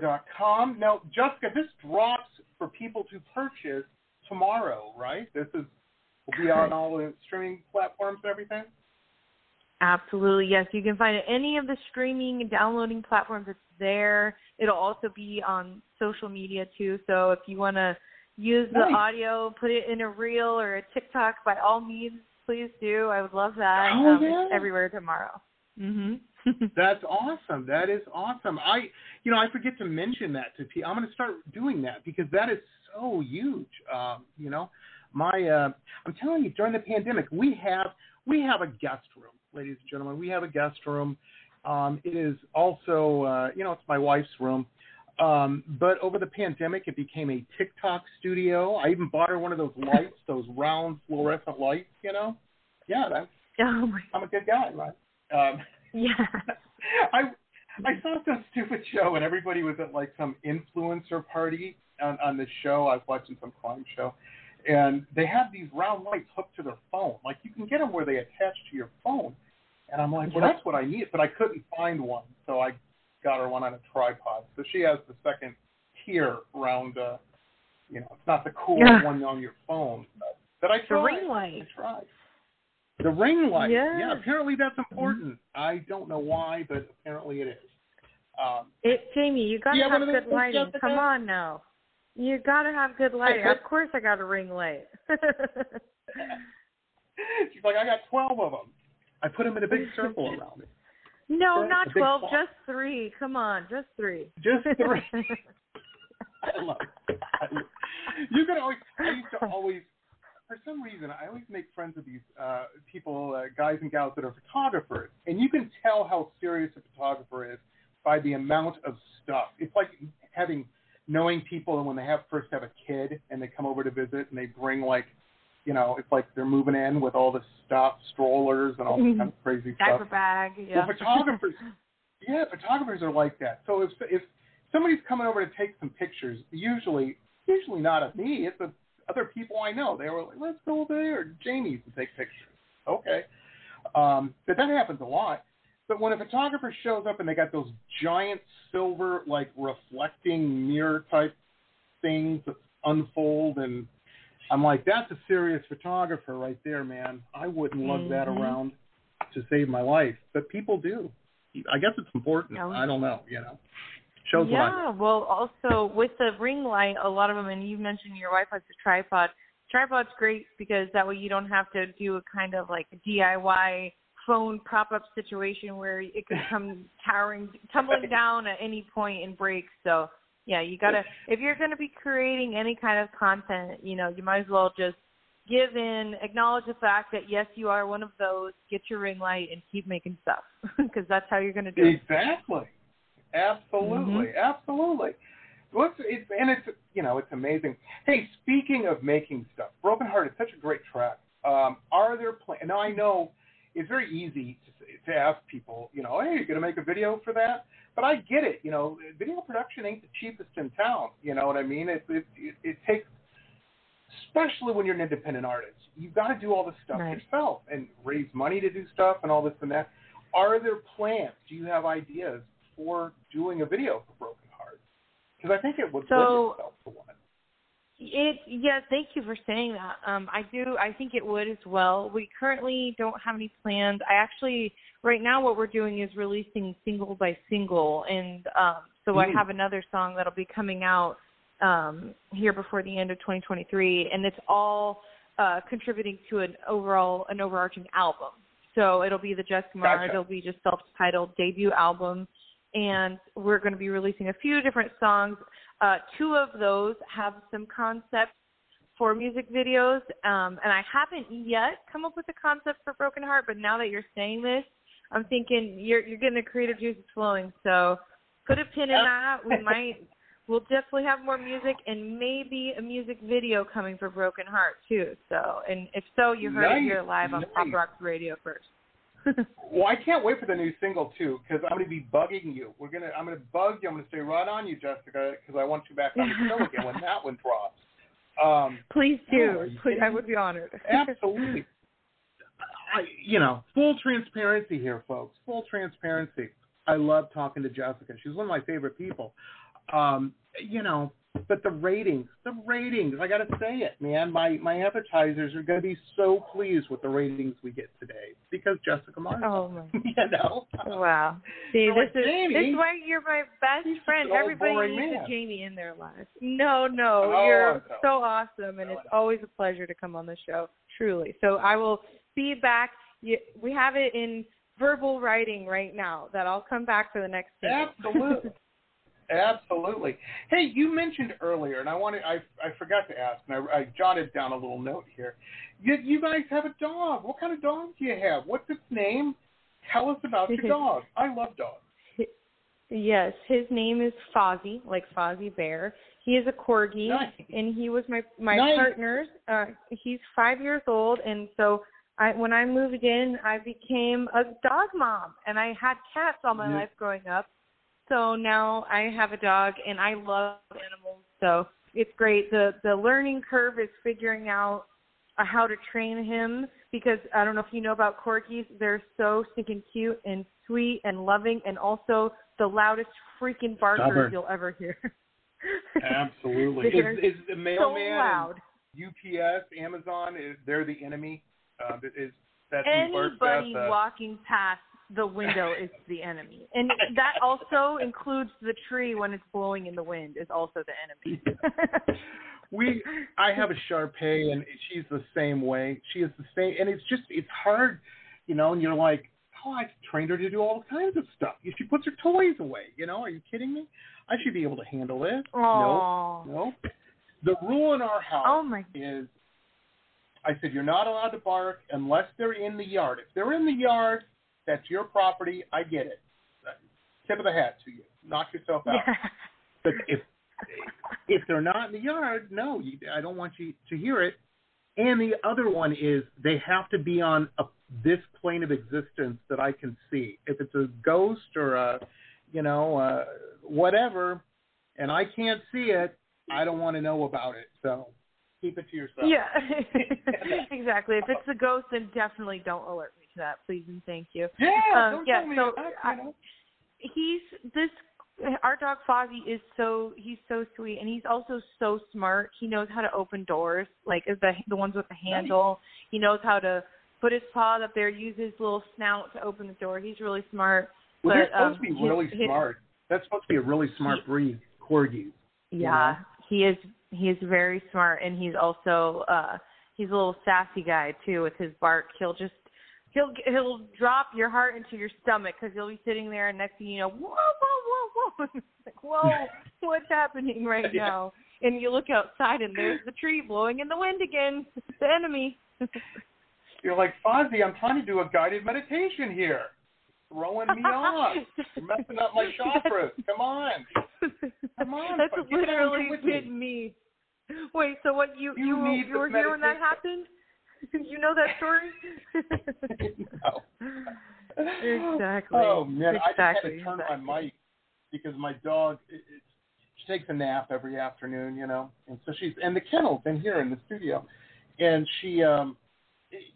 JessicaMar.com. Now, Jessica, this drops for people to purchase tomorrow, right? This is will be on all the streaming platforms and everything. Absolutely, yes. You can find it any of the streaming and downloading platforms. It's there. It'll also be on social media too. So if you want to use the audio, put it in a reel or a TikTok, by all means, please do. I would love that. Oh, um, yeah. It's everywhere tomorrow. Mhm. That's awesome. That is awesome. I, you know, I forget to mention that to people. I'm going to start doing that because that is so huge. Um, you know, my, uh, I'm telling you, during the pandemic, we have we have a guest room, ladies and gentlemen. We have a guest room. Um, it is also, uh, you know, it's my wife's room. Um, but over the pandemic, it became a TikTok studio. I even bought her one of those lights, those round fluorescent lights. You know, yeah, that's Oh. I'm a good guy, right? Um, Yeah. I I saw some stupid show and everybody was at like some influencer party on on this show. I was watching some crime show, and they have these round lights hooked to their phone. Like you can get them where they attach to your phone. And I'm like, well, that's what I need, but I couldn't find one, so I got her one on a tripod. So she has the second tier round. Uh, you know, it's not the cool Yeah. one on your phone, but, but I The tried. ring light. I tried. The ring light. Yeah. Yeah, apparently that's important. I don't know why, but apparently it is. Um, It, Jamie, you gotta Yeah, have those good lighting. Jessica? Come on now. You gotta have good lighting. Of course, I got a ring light. she's like, I got 12 of them. I put them in a big circle around me. no, Right, not twelve, clock. just three. Come on, just three. Just three. I love it. I love You can always, I used to always, for some reason, I always make friends with these uh, people, uh, guys and gals that are photographers. And you can tell how serious a photographer is by the amount of stuff. It's like having, knowing people and when they have first have a kid and they come over to visit and they bring like, you know, it's like they're moving in with all this stuff, strollers and all this kind of crazy stuff. Diaper bag. Yeah. Well, photographers, yeah, photographers are like that. So if if somebody's coming over to take some pictures, usually usually not of me, it's of other people I know. They were like, let's go over there, or Jamie's and take pictures. Okay, um, but that happens a lot. But when a photographer shows up and they got those giant silver, like reflecting mirror type things that unfold, and I'm like, that's a serious photographer right there, man. I wouldn't lug that Mhm. around to save my life, but people do. I guess it's important. Yeah. I don't know, you know. Shows yeah, well, also with the ring light, a lot of them, and you mentioned your wife has a tripod. Tripod's great because that way you don't have to do a kind of like DIY phone prop up situation where it could come towering, tumbling down at any point and break. So yeah, you gotta if you're gonna be creating any kind of content, you know, you might as well just give in, acknowledge the fact that yes, you are one of those. Get your ring light and keep making stuff because that's how you're gonna do it. Exactly. Absolutely. Mhm. Absolutely. What's it's and it's you know it's amazing. Hey, speaking of making stuff, Broken Heart is such a great track. Um, are there plans? Now I know it's very easy to to ask people, you know, hey, you gonna make a video for that? But I get it. You know, video production ain't the cheapest in town. You know what I mean? It it it, it takes, especially when you're an independent artist, you've got to do all this stuff Right. yourself and raise money to do stuff and all this and that. Are there plans? Do you have ideas for doing a video for Broken Heart? Because I think it would So- itself to one. It yeah, thank you for saying that. Um, I do. I think it would as well. We currently don't have any plans. I actually right now what we're doing is releasing single by single, and um, so I Mm. have another song that'll be coming out um, here before the end of 2023, and it's all uh, contributing to an overall an overarching album. So it'll be the Jessica Mar. Gotcha. It'll be just self-titled debut album, and we're going to be releasing a few different songs. Uh, two of those have some concepts for music videos, um, and I haven't yet come up with a concept for Broken Heart. But now that you're saying this, I'm thinking you're you're getting the creative juices flowing. So put a pin in that. We might. We'll definitely have more music and maybe a music video coming for Broken Heart too. So, and if so, you heard it here live on nice. Pop Rocks Radio first. Well, I can't wait for the new single too, because I'm going to be bugging you. We're gonna, I'm going to bug you. I'm going to stay right on you, Jessica, because I want you back on the show again when that one drops. Um, Please do. Please, I would be honored. absolutely. I, you know, full transparency here, folks. Full transparency. I love talking to Jessica. She's one of my favorite people. Um, you know, but the ratings, the ratings, I got to say it, man. My my advertisers are going to be so pleased with the ratings we get today because Jessica Martin. Oh my. you know. Wow. See, this like, is "Jamie, this is why you're my best friend. Everybody needs man. a Jamie in their lives. No, no, Oh, you're I'm so awesome, and it's always a pleasure to come on the show. Truly. So I will be back. We have it in verbal writing right now that I'll come back for the next. Absolutely. Absolutely. Hey, you mentioned earlier, and I wanted I I forgot to ask, and I, I jotted down a little note here. You you guys have a dog. What kind of dog do you have? What's its name? Tell us about your dog. I love dogs. Yes, his name is Fozzie, like Fozzie Bear. He is a corgi, Nice. and he was my my Nice. partner's. Uh, he's five years old, and so I when I moved in, I became a dog mom, and I had cats all my Yeah. life growing up. So now I have a dog, and I love animals. So it's great. the The learning curve is figuring out uh, how to train him because I don't know if you know about corgis. They're so stinking cute and sweet and loving, and also the loudest freaking barkers Stubborn. you'll ever hear. Absolutely. They're is, is the so mailman loud. UPS, Amazon, is they're the enemy? Uh, is that who barks Anybody at, uh, walking past the window is the enemy, and that also includes the tree when it's blowing in the wind is also the enemy. we I have a Shar Pei and she's the same way. She is the same and it's just it's hard, you know, and you're like, Oh, I trained her to do all kinds of stuff. She puts her toys away, you know, are you kidding me? I should be able to handle this. No. No. The rule in our house Oh my is I said you're not allowed to bark unless they're in the yard. If they're in the yard, that's your property. I get it. Tip of the hat to you. Knock yourself out. Yeah. But if if they're not in the yard, no, you, I don't want you to hear it. And the other one is they have to be on a, this plane of existence that I can see. If it's a ghost or a, you know, uh, whatever, and I can't see it, I don't want to know about it. So keep it to yourself. Yeah, exactly. If it's a ghost, then definitely don't alert me to that, please and thank you. Yeah, Um, don't yeah. tell me so that, I- he's this. Our dog Fozzie is so he's so sweet, and he's also so smart. He knows how to open doors, like is the the ones with the handle. He knows how to put his paw up there, use his little snout to open the door. He's really smart. Well, they're but, um, supposed to be his- really his- smart. That's supposed to be a really smart breed, corgi. Yeah, he is. He is very smart, and he's also uh he's a little sassy guy too. With his bark, he'll just he'll he'll drop your heart into your stomach because you'll be sitting there, and next thing you know, whoa, whoa, whoa, whoa, like whoa, what's happening right Yeah. now? And you look outside, and there's the tree blowing in the wind again. It's the enemy. You're like, Fozzie, I'm trying to do a guided meditation here. Throwing me off. You're messing up my chakras. Come on. Come on. That's but get down here literally with me. been me. Wait, so what you You you, you were here when that happened? you know that story? no. Exactly. Oh man, I just had Exactly, to turn exactly. my mic because my dog it, it, she takes a nap every afternoon, you know, and so she's and the kennel's in here in the studio, and she um,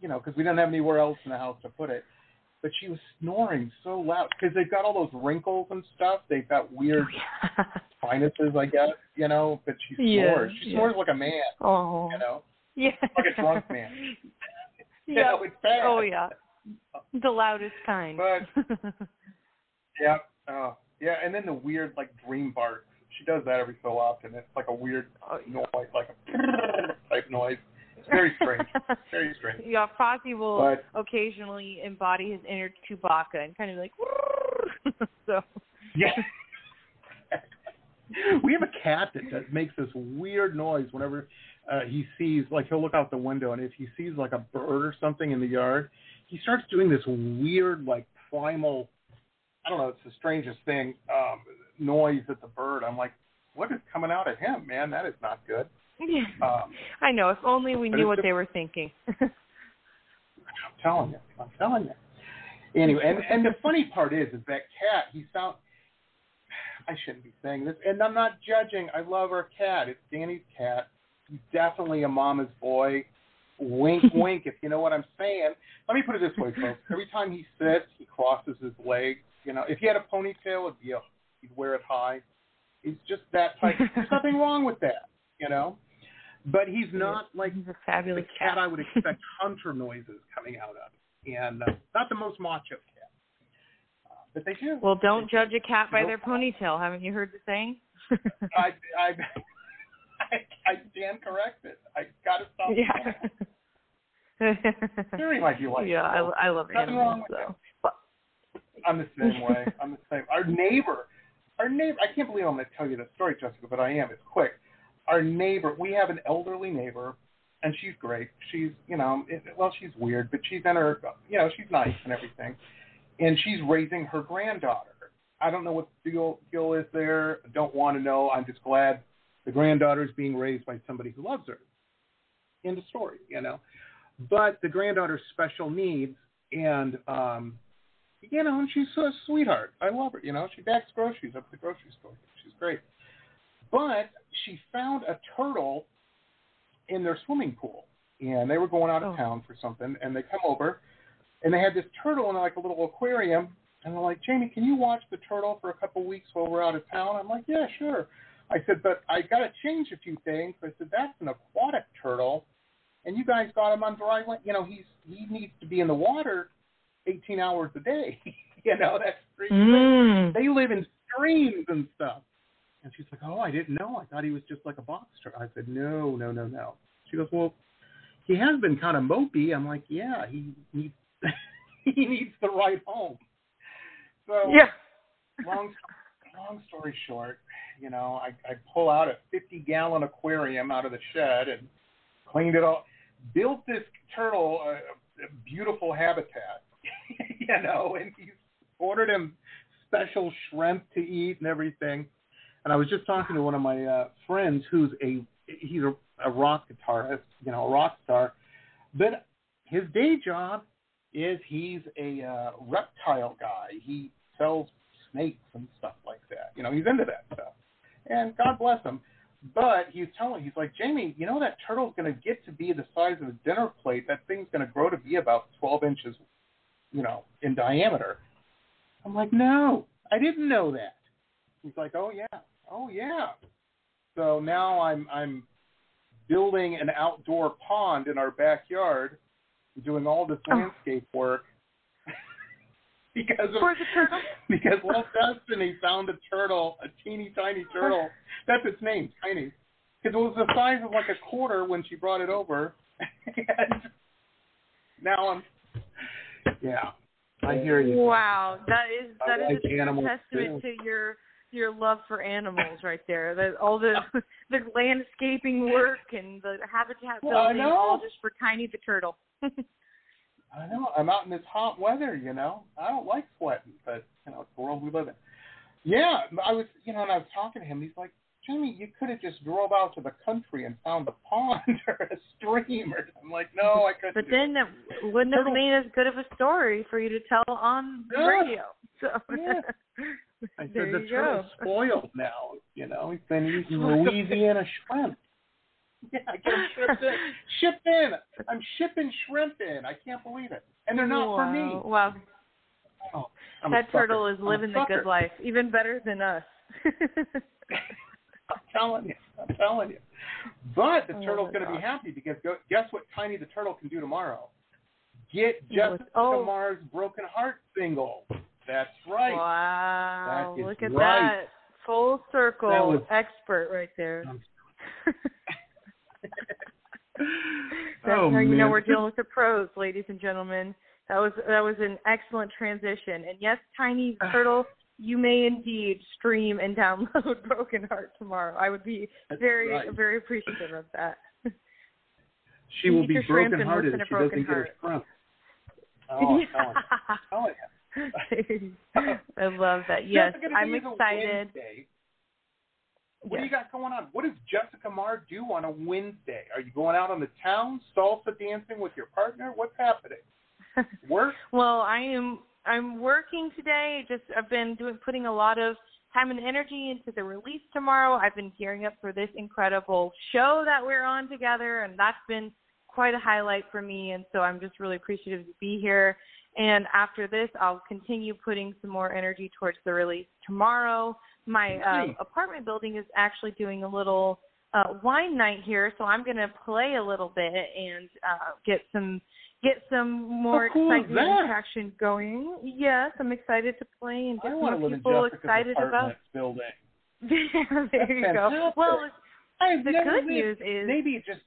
you know, because we don't have anywhere else in the house to put it. But she was snoring so loud because they've got all those wrinkles and stuff. They've got weird sinuses, I guess, you know. But she Yeah, snores. She yeah. snores like a man, Oh. you know, Yeah. like a drunk man. You Yeah. know, it's bad. Oh yeah. The loudest kind. But- Yeah. Oh, yeah. And then the weird like dream bark. She does that every so often. It's like a weird Oh, noise, like a type noise. It's very strange. very strange. yeah, Fozzie will But- occasionally embody his inner Chewbacca and kind of like so Yeah. we have a cat that, that makes this weird noise whenever uh, he sees, like, he'll look out the window, and if he sees like a bird or something in the yard, he starts doing this weird, like, primal. I don't know. It's the strangest thing. Um, noise at the bird. I'm like, what is coming out of him, man? That is not good. Yeah. Um, I know, if only we knew what the- they were thinking. I'm telling you. I'm telling you. Anyway, and and the funny part is, is that cat. He sound. I shouldn't be saying this, and I'm not judging. I love our cat. It's Danny's cat. He's definitely a mama's boy. wink, wink, if you know what I'm saying. Let me put it this way, folks. Every time he sits, he crosses his legs. You know, if he had a ponytail, it'd be a, he'd wear it high. He's just that type. There's nothing wrong with that, you know. But he's not like He's a fabulous the cat I would expect hunter noises coming out of, and uh, not the most macho cat. Uh, but they do. Well, don't judge a cat by their ponytail. Haven't you heard the saying? I, I, I, I stand corrected. I got to stop. yeah. Jerry might be like yeah. I, I love Nothing wrong animals. with So. I'm the same way. I'm the same. Our neighbor, our neighbor. I can't believe I'm going to tell you the story, Jessica, but I am. It's quick. Our neighbor. We have an elderly neighbor, and she's great. She's, you know, it, well, she's weird, but she's in her, you know, she's nice and everything, and she's raising her granddaughter. I don't know what the deal, deal is there. I don't want to know. I'm just glad the granddaughter is being raised by somebody who loves her. End of story, you know. But the granddaughter's special needs, and um, you know, and she's a sweetheart. I love her. You know, she bags groceries up at the grocery store. She's great. But she found a turtle in their swimming pool, and they were going out of Oh. town for something, and they come over, and they had this turtle in like a little aquarium, and they're like, Jamie, can you watch the turtle for a couple weeks while we're out of town? I'm like, yeah, sure. I said, but I got to change a few things. I said, that's an aquatic turtle, and you guys got him on dry land. You know, he's he needs to be in the water 18 hours a day. you know, that's pretty Mm. They live in streams and stuff. And she's like, oh, I didn't know. I thought he was just like a box turtle. I said, no, no, no, no. She goes, well, he has been kind of mopey. I'm like, yeah, he needs he needs the right home. So Yeah. long long story short, you know, I, I pull out a 50 gallon aquarium out of the shed and cleaned it all, built this turtle a, a beautiful habitat, you know, and he's ordered him special shrimp to eat and everything. And I was just talking to one of my uh, friends who's a he's a, a rock guitarist, you know, a rock star, but his day job is he's a uh, reptile guy. He sells snakes and stuff like that. You know, he's into that stuff. And God bless him. But he's telling, he's like, Jamie, you know that turtle's going to get to be the size of a dinner plate. That thing's going to grow to be about 12 inches, you know, in diameter. I'm like, no, I didn't know that. He's like, oh yeah, oh yeah. So now I'm I'm building an outdoor pond in our backyard, doing all this oh. landscape work. Because of, For the turtle? because Lil Destiny found a turtle, a teeny tiny turtle. That's its name, tiny. Because it was the size of like a quarter when she brought it over. and now I'm, yeah, I hear you. Wow, that is I that is like a testament too. to your your love for animals right there. That all the the landscaping work and the habitat Well, building, all just for Tiny the turtle. I know. I'm out in this hot weather, you know. I don't like sweating, but you know, it's the world we live in. Yeah, I was, you know, and I was talking to him. He's like, Jimmy, you could have just drove out to the country and found a pond or a stream. Or I'm like, no, I couldn't. But then that wouldn't have Turtle- made as good of a story for you to tell on the Yeah. radio. So Yeah. I said there the turtle's spoiled now. You know, he's been eating Louisiana shrimp. Yeah, I get him shipped in. Shipped in. I'm shipping shrimp in. I can't believe it. And they're not for me. Wow. Oh, I'm that turtle is living the good life, even better than us. I'm telling you. I'm telling you. But the Oh, turtle's going to be happy because go, guess what Tiny the Turtle can do tomorrow? Get? Jessica Oh. Mar's Broken Heart single. That's right. Wow. That Look at right. that. Full circle That was- expert right there. That's oh, how you know we're dealing with the pros, ladies and gentlemen. That was that was an excellent transition. And yes, Tiny Turtle, you may indeed stream and download Broken Heart tomorrow. I would be That's very right. very appreciative of that. She will be broken hearted if she doesn't get her shrimp. Oh, I'm telling you. telling you. I love that. Yes, I'm excited. Wednesday. What you got going on? What does Jessica Mar do on a Wednesday? Are you going out on the town, salsa dancing with your partner? What's happening? Work? Well, I am I'm working today. Just I've been doing putting a lot of time and energy into the release tomorrow. I've been gearing up for this incredible show that we're on together and that's been quite a highlight for me, and so I'm just really appreciative to be here. And after this, I'll continue putting some more energy towards the release tomorrow. My uh, apartment building is actually doing a little uh, wine night here, so I'm going to play a little bit and uh, get some get some more How cool excitement and traction going. Yes, I'm excited to play and get more people excited about. building. there That's you go. fantastic. Well, I've the good lived- news is maybe it just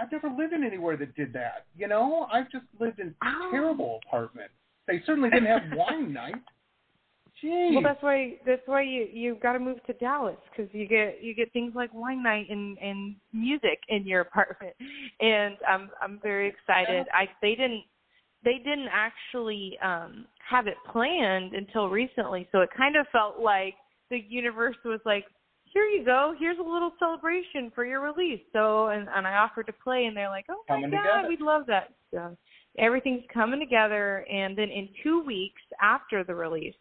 I've never lived in anywhere that did that. You know, I've just lived in Oh. terrible apartments. They certainly didn't have wine night. Jeez. Well, that's why that's why you you got to move to Dallas because you get you get things like wine night and and music in your apartment, and I'm I'm very excited. I they didn't they didn't actually um have it planned until recently, so it kind of felt like the universe was like, here you go, here's a little celebration for your release. So and and I offered to play, and they're like, oh my Coming god, together. we'd love that. So everything's coming together, and then in two weeks after the release.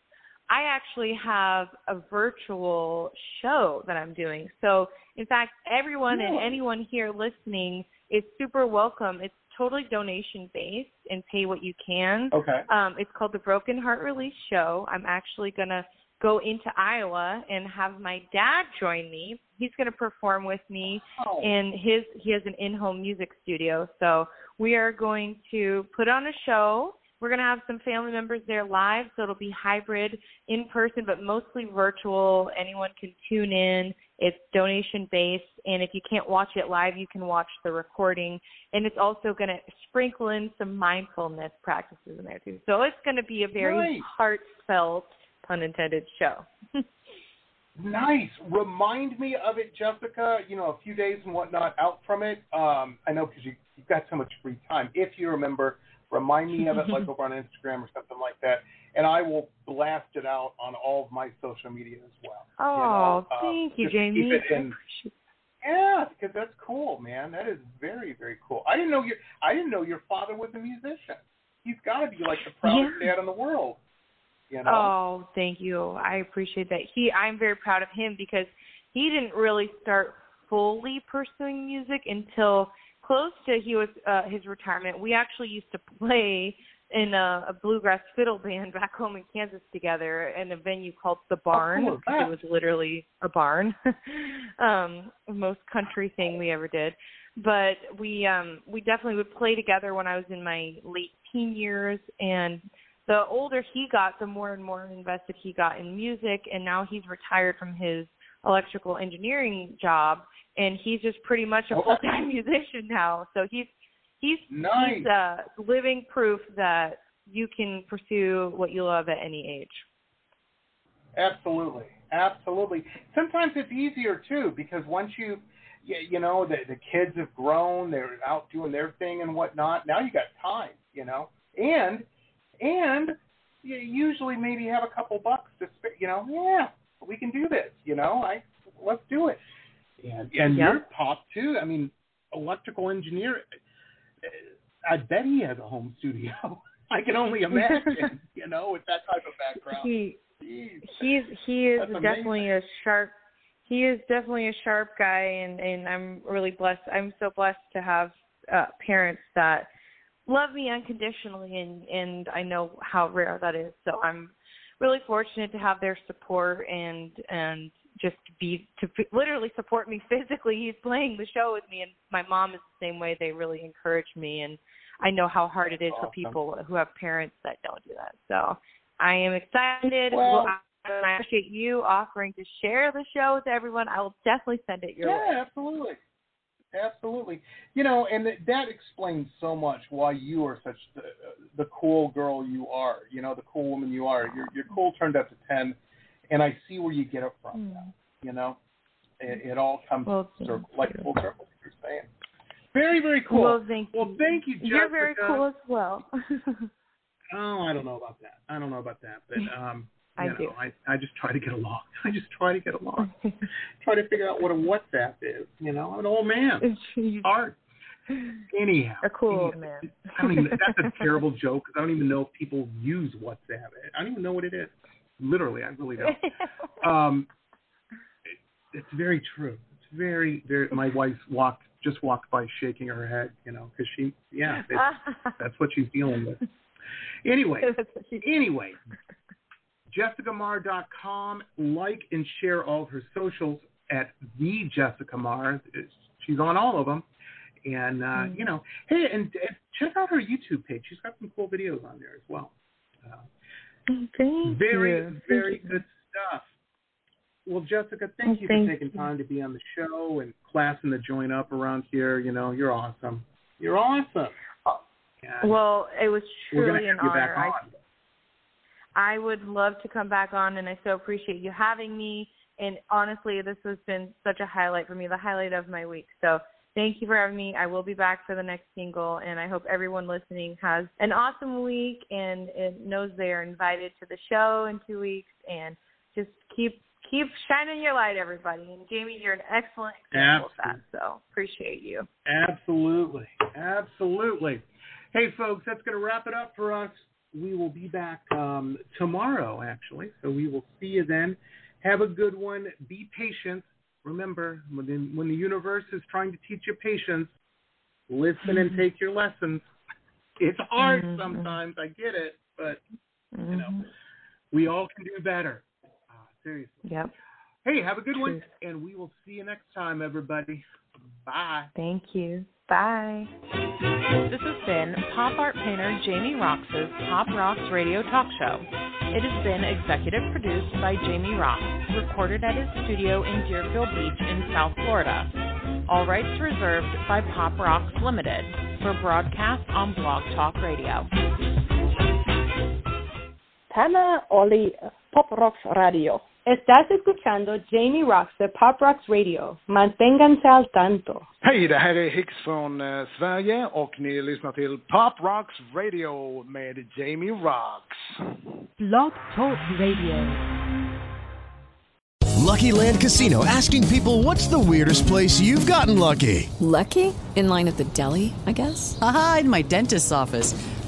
I actually have a virtual show that I'm doing. So, in fact, everyone and anyone here listening is super welcome. It's totally donation based and pay what you can. Okay. Um, it's called the Broken Heart Release Show. I'm actually going to go into Iowa and have my dad join me. He's going to perform with me Oh. in his he has an in-home music studio. So we are going to put on a show. We're going to have some family members there live, so it'll be hybrid, in person, but mostly virtual. Anyone can tune in. It's donation based, and if you can't watch it live, you can watch the recording. And it's also going to sprinkle in some mindfulness practices in there too. So it's going to be a very Nice. heartfelt, pun intended, show. Nice. Remind me of it, Jessica. You know, a few days and whatnot out from it. Um, I know because you, you've got so much free time. If you remember, remind me of it, like over on Instagram or something like that, and I will blast it out on all of my social media as well. Oh, know, uh, thank you, just keep Jamie. it in- Yeah, because that's cool, man. That is very, very cool. I didn't know your I didn't know your father was a musician. He's got to be like the proudest Yeah. dad in the world. You know. Oh, thank you. I appreciate that. He I'm very proud of him because he didn't really start fully pursuing music until close to he was uh his retirement. We actually used to play in a, a bluegrass fiddle band back home in Kansas together in a venue called the Barn. cool because that? it was literally a barn. um most country thing we ever did. But we um we definitely would play together when I was in my late teen years and the older he got, the more and more invested he got in music, and now he's retired from his electrical engineering job, and he's just pretty much a full time musician now. So he's he's Nice. he's uh, living proof that you can pursue what you love at any age. Absolutely, absolutely. Sometimes it's easier too because once you, you, you know, the the kids have grown, they're out doing their thing and whatnot. Now you got time, you know, and and you usually maybe have a couple bucks to spend. You know, yeah, we can do this. You know, I let's do it. And and Yep. your pop too. I mean, electrical engineer. I bet he has a home studio. I can only imagine, you know, with that type of background. He Jeez. he's he is That's definitely a sharp he is definitely a sharp guy and and I'm really blessed I'm so blessed to have uh parents that love me unconditionally and and I know how rare that is so I'm really fortunate to have their support and and just be to f- literally support me physically he's playing the show with me and my mom is the same way they really encourage me and I know how hard it is for people who have parents that don't do that so I am excited. Well- I, and I appreciate you offering to share the show with everyone. I will definitely send it your way. Yeah, absolutely. Absolutely. You know, and that, that explains so much why you are such the, the cool girl you are. You know, the cool woman you are. You're, you're cool turned up to 10, and I see where you get it from. now, You know, it, it all comes Well, circle, like full circle, like you're saying. Very, very cool. Well, thank you. Well, thank you, You're very cool as well. Oh, I don't know about that. I don't know about that, but um, I know, do. I I just try to get along. I just try to get along. try to figure out what a WhatsApp is. You know, I'm an old man. It's hard. Anyhow, a cool anyhow, man. I don't even. That's a terrible joke. 'cause I don't even know if people use WhatsApp. I don't even know what it is. Literally, I really don't. Um, it, it's very true. It's very, very. My wife walked just walked by shaking her head, you know, because she, yeah, that's what she's dealing with. Anyway, anyway, JessicaMar.com. Like and share all of her socials at the Jessica Mar. It's- She's on all of them. And, uh, Mm-hmm. you know, hey, and uh, check out her YouTube page. She's got some cool videos on there as well. Uh, Thank very, you. very Thank you. good stuff. Well, Jessica, thank you Thank for taking you. time to be on the show and classing the joint up around here. You know, you're awesome. You're awesome. And Well, it was truly an you honor. I. I would love to come back on, and I so appreciate you having me. And honestly, this has been such a highlight for me, the highlight of my week. So thank you for having me. I will be back for the next single, and I hope everyone listening has an awesome week and, knows they are invited to the show in two weeks. And just keep keep shining your light, everybody. And Jamie, you're an excellent example of that. So appreciate you. Absolutely. Absolutely. Hey, folks, that's going to wrap it up for us. We will be back um, tomorrow, actually. So we will see you then. Have a good one. Be patient. Remember, when the, when the universe is trying to teach you patience, listen and take your lessons. It's hard Mhm. sometimes. I get it, but You know, we all can do better. Uh, seriously. Yep. Hey, have a good one, and we will see you next time, everybody. Bye. Thank you. Bye. This has been pop art painter Jamie Roxx's Pop Rocks Radio Talk Show. It has been executive produced by Jamie Roxx, recorded at his studio in Deerfield Beach in South Florida. All rights reserved by Pop Rocks Limited for broadcast on Blog Talk Radio. Tana Oli, Pop Rocks Radio. Estás escuchando Jamie Roxx de Pop Rocks Radio. Manténganse al tanto. Hej, det här är Hicks från eh, Sverige och ni lyssnar till Pop Rocks Radio med Jamie Roxx. Blog Talk Radio. Lucky Land Casino asking people what's the weirdest place you've gotten lucky? Lucky? In line at the deli, I guess? Aha, in my dentist's office.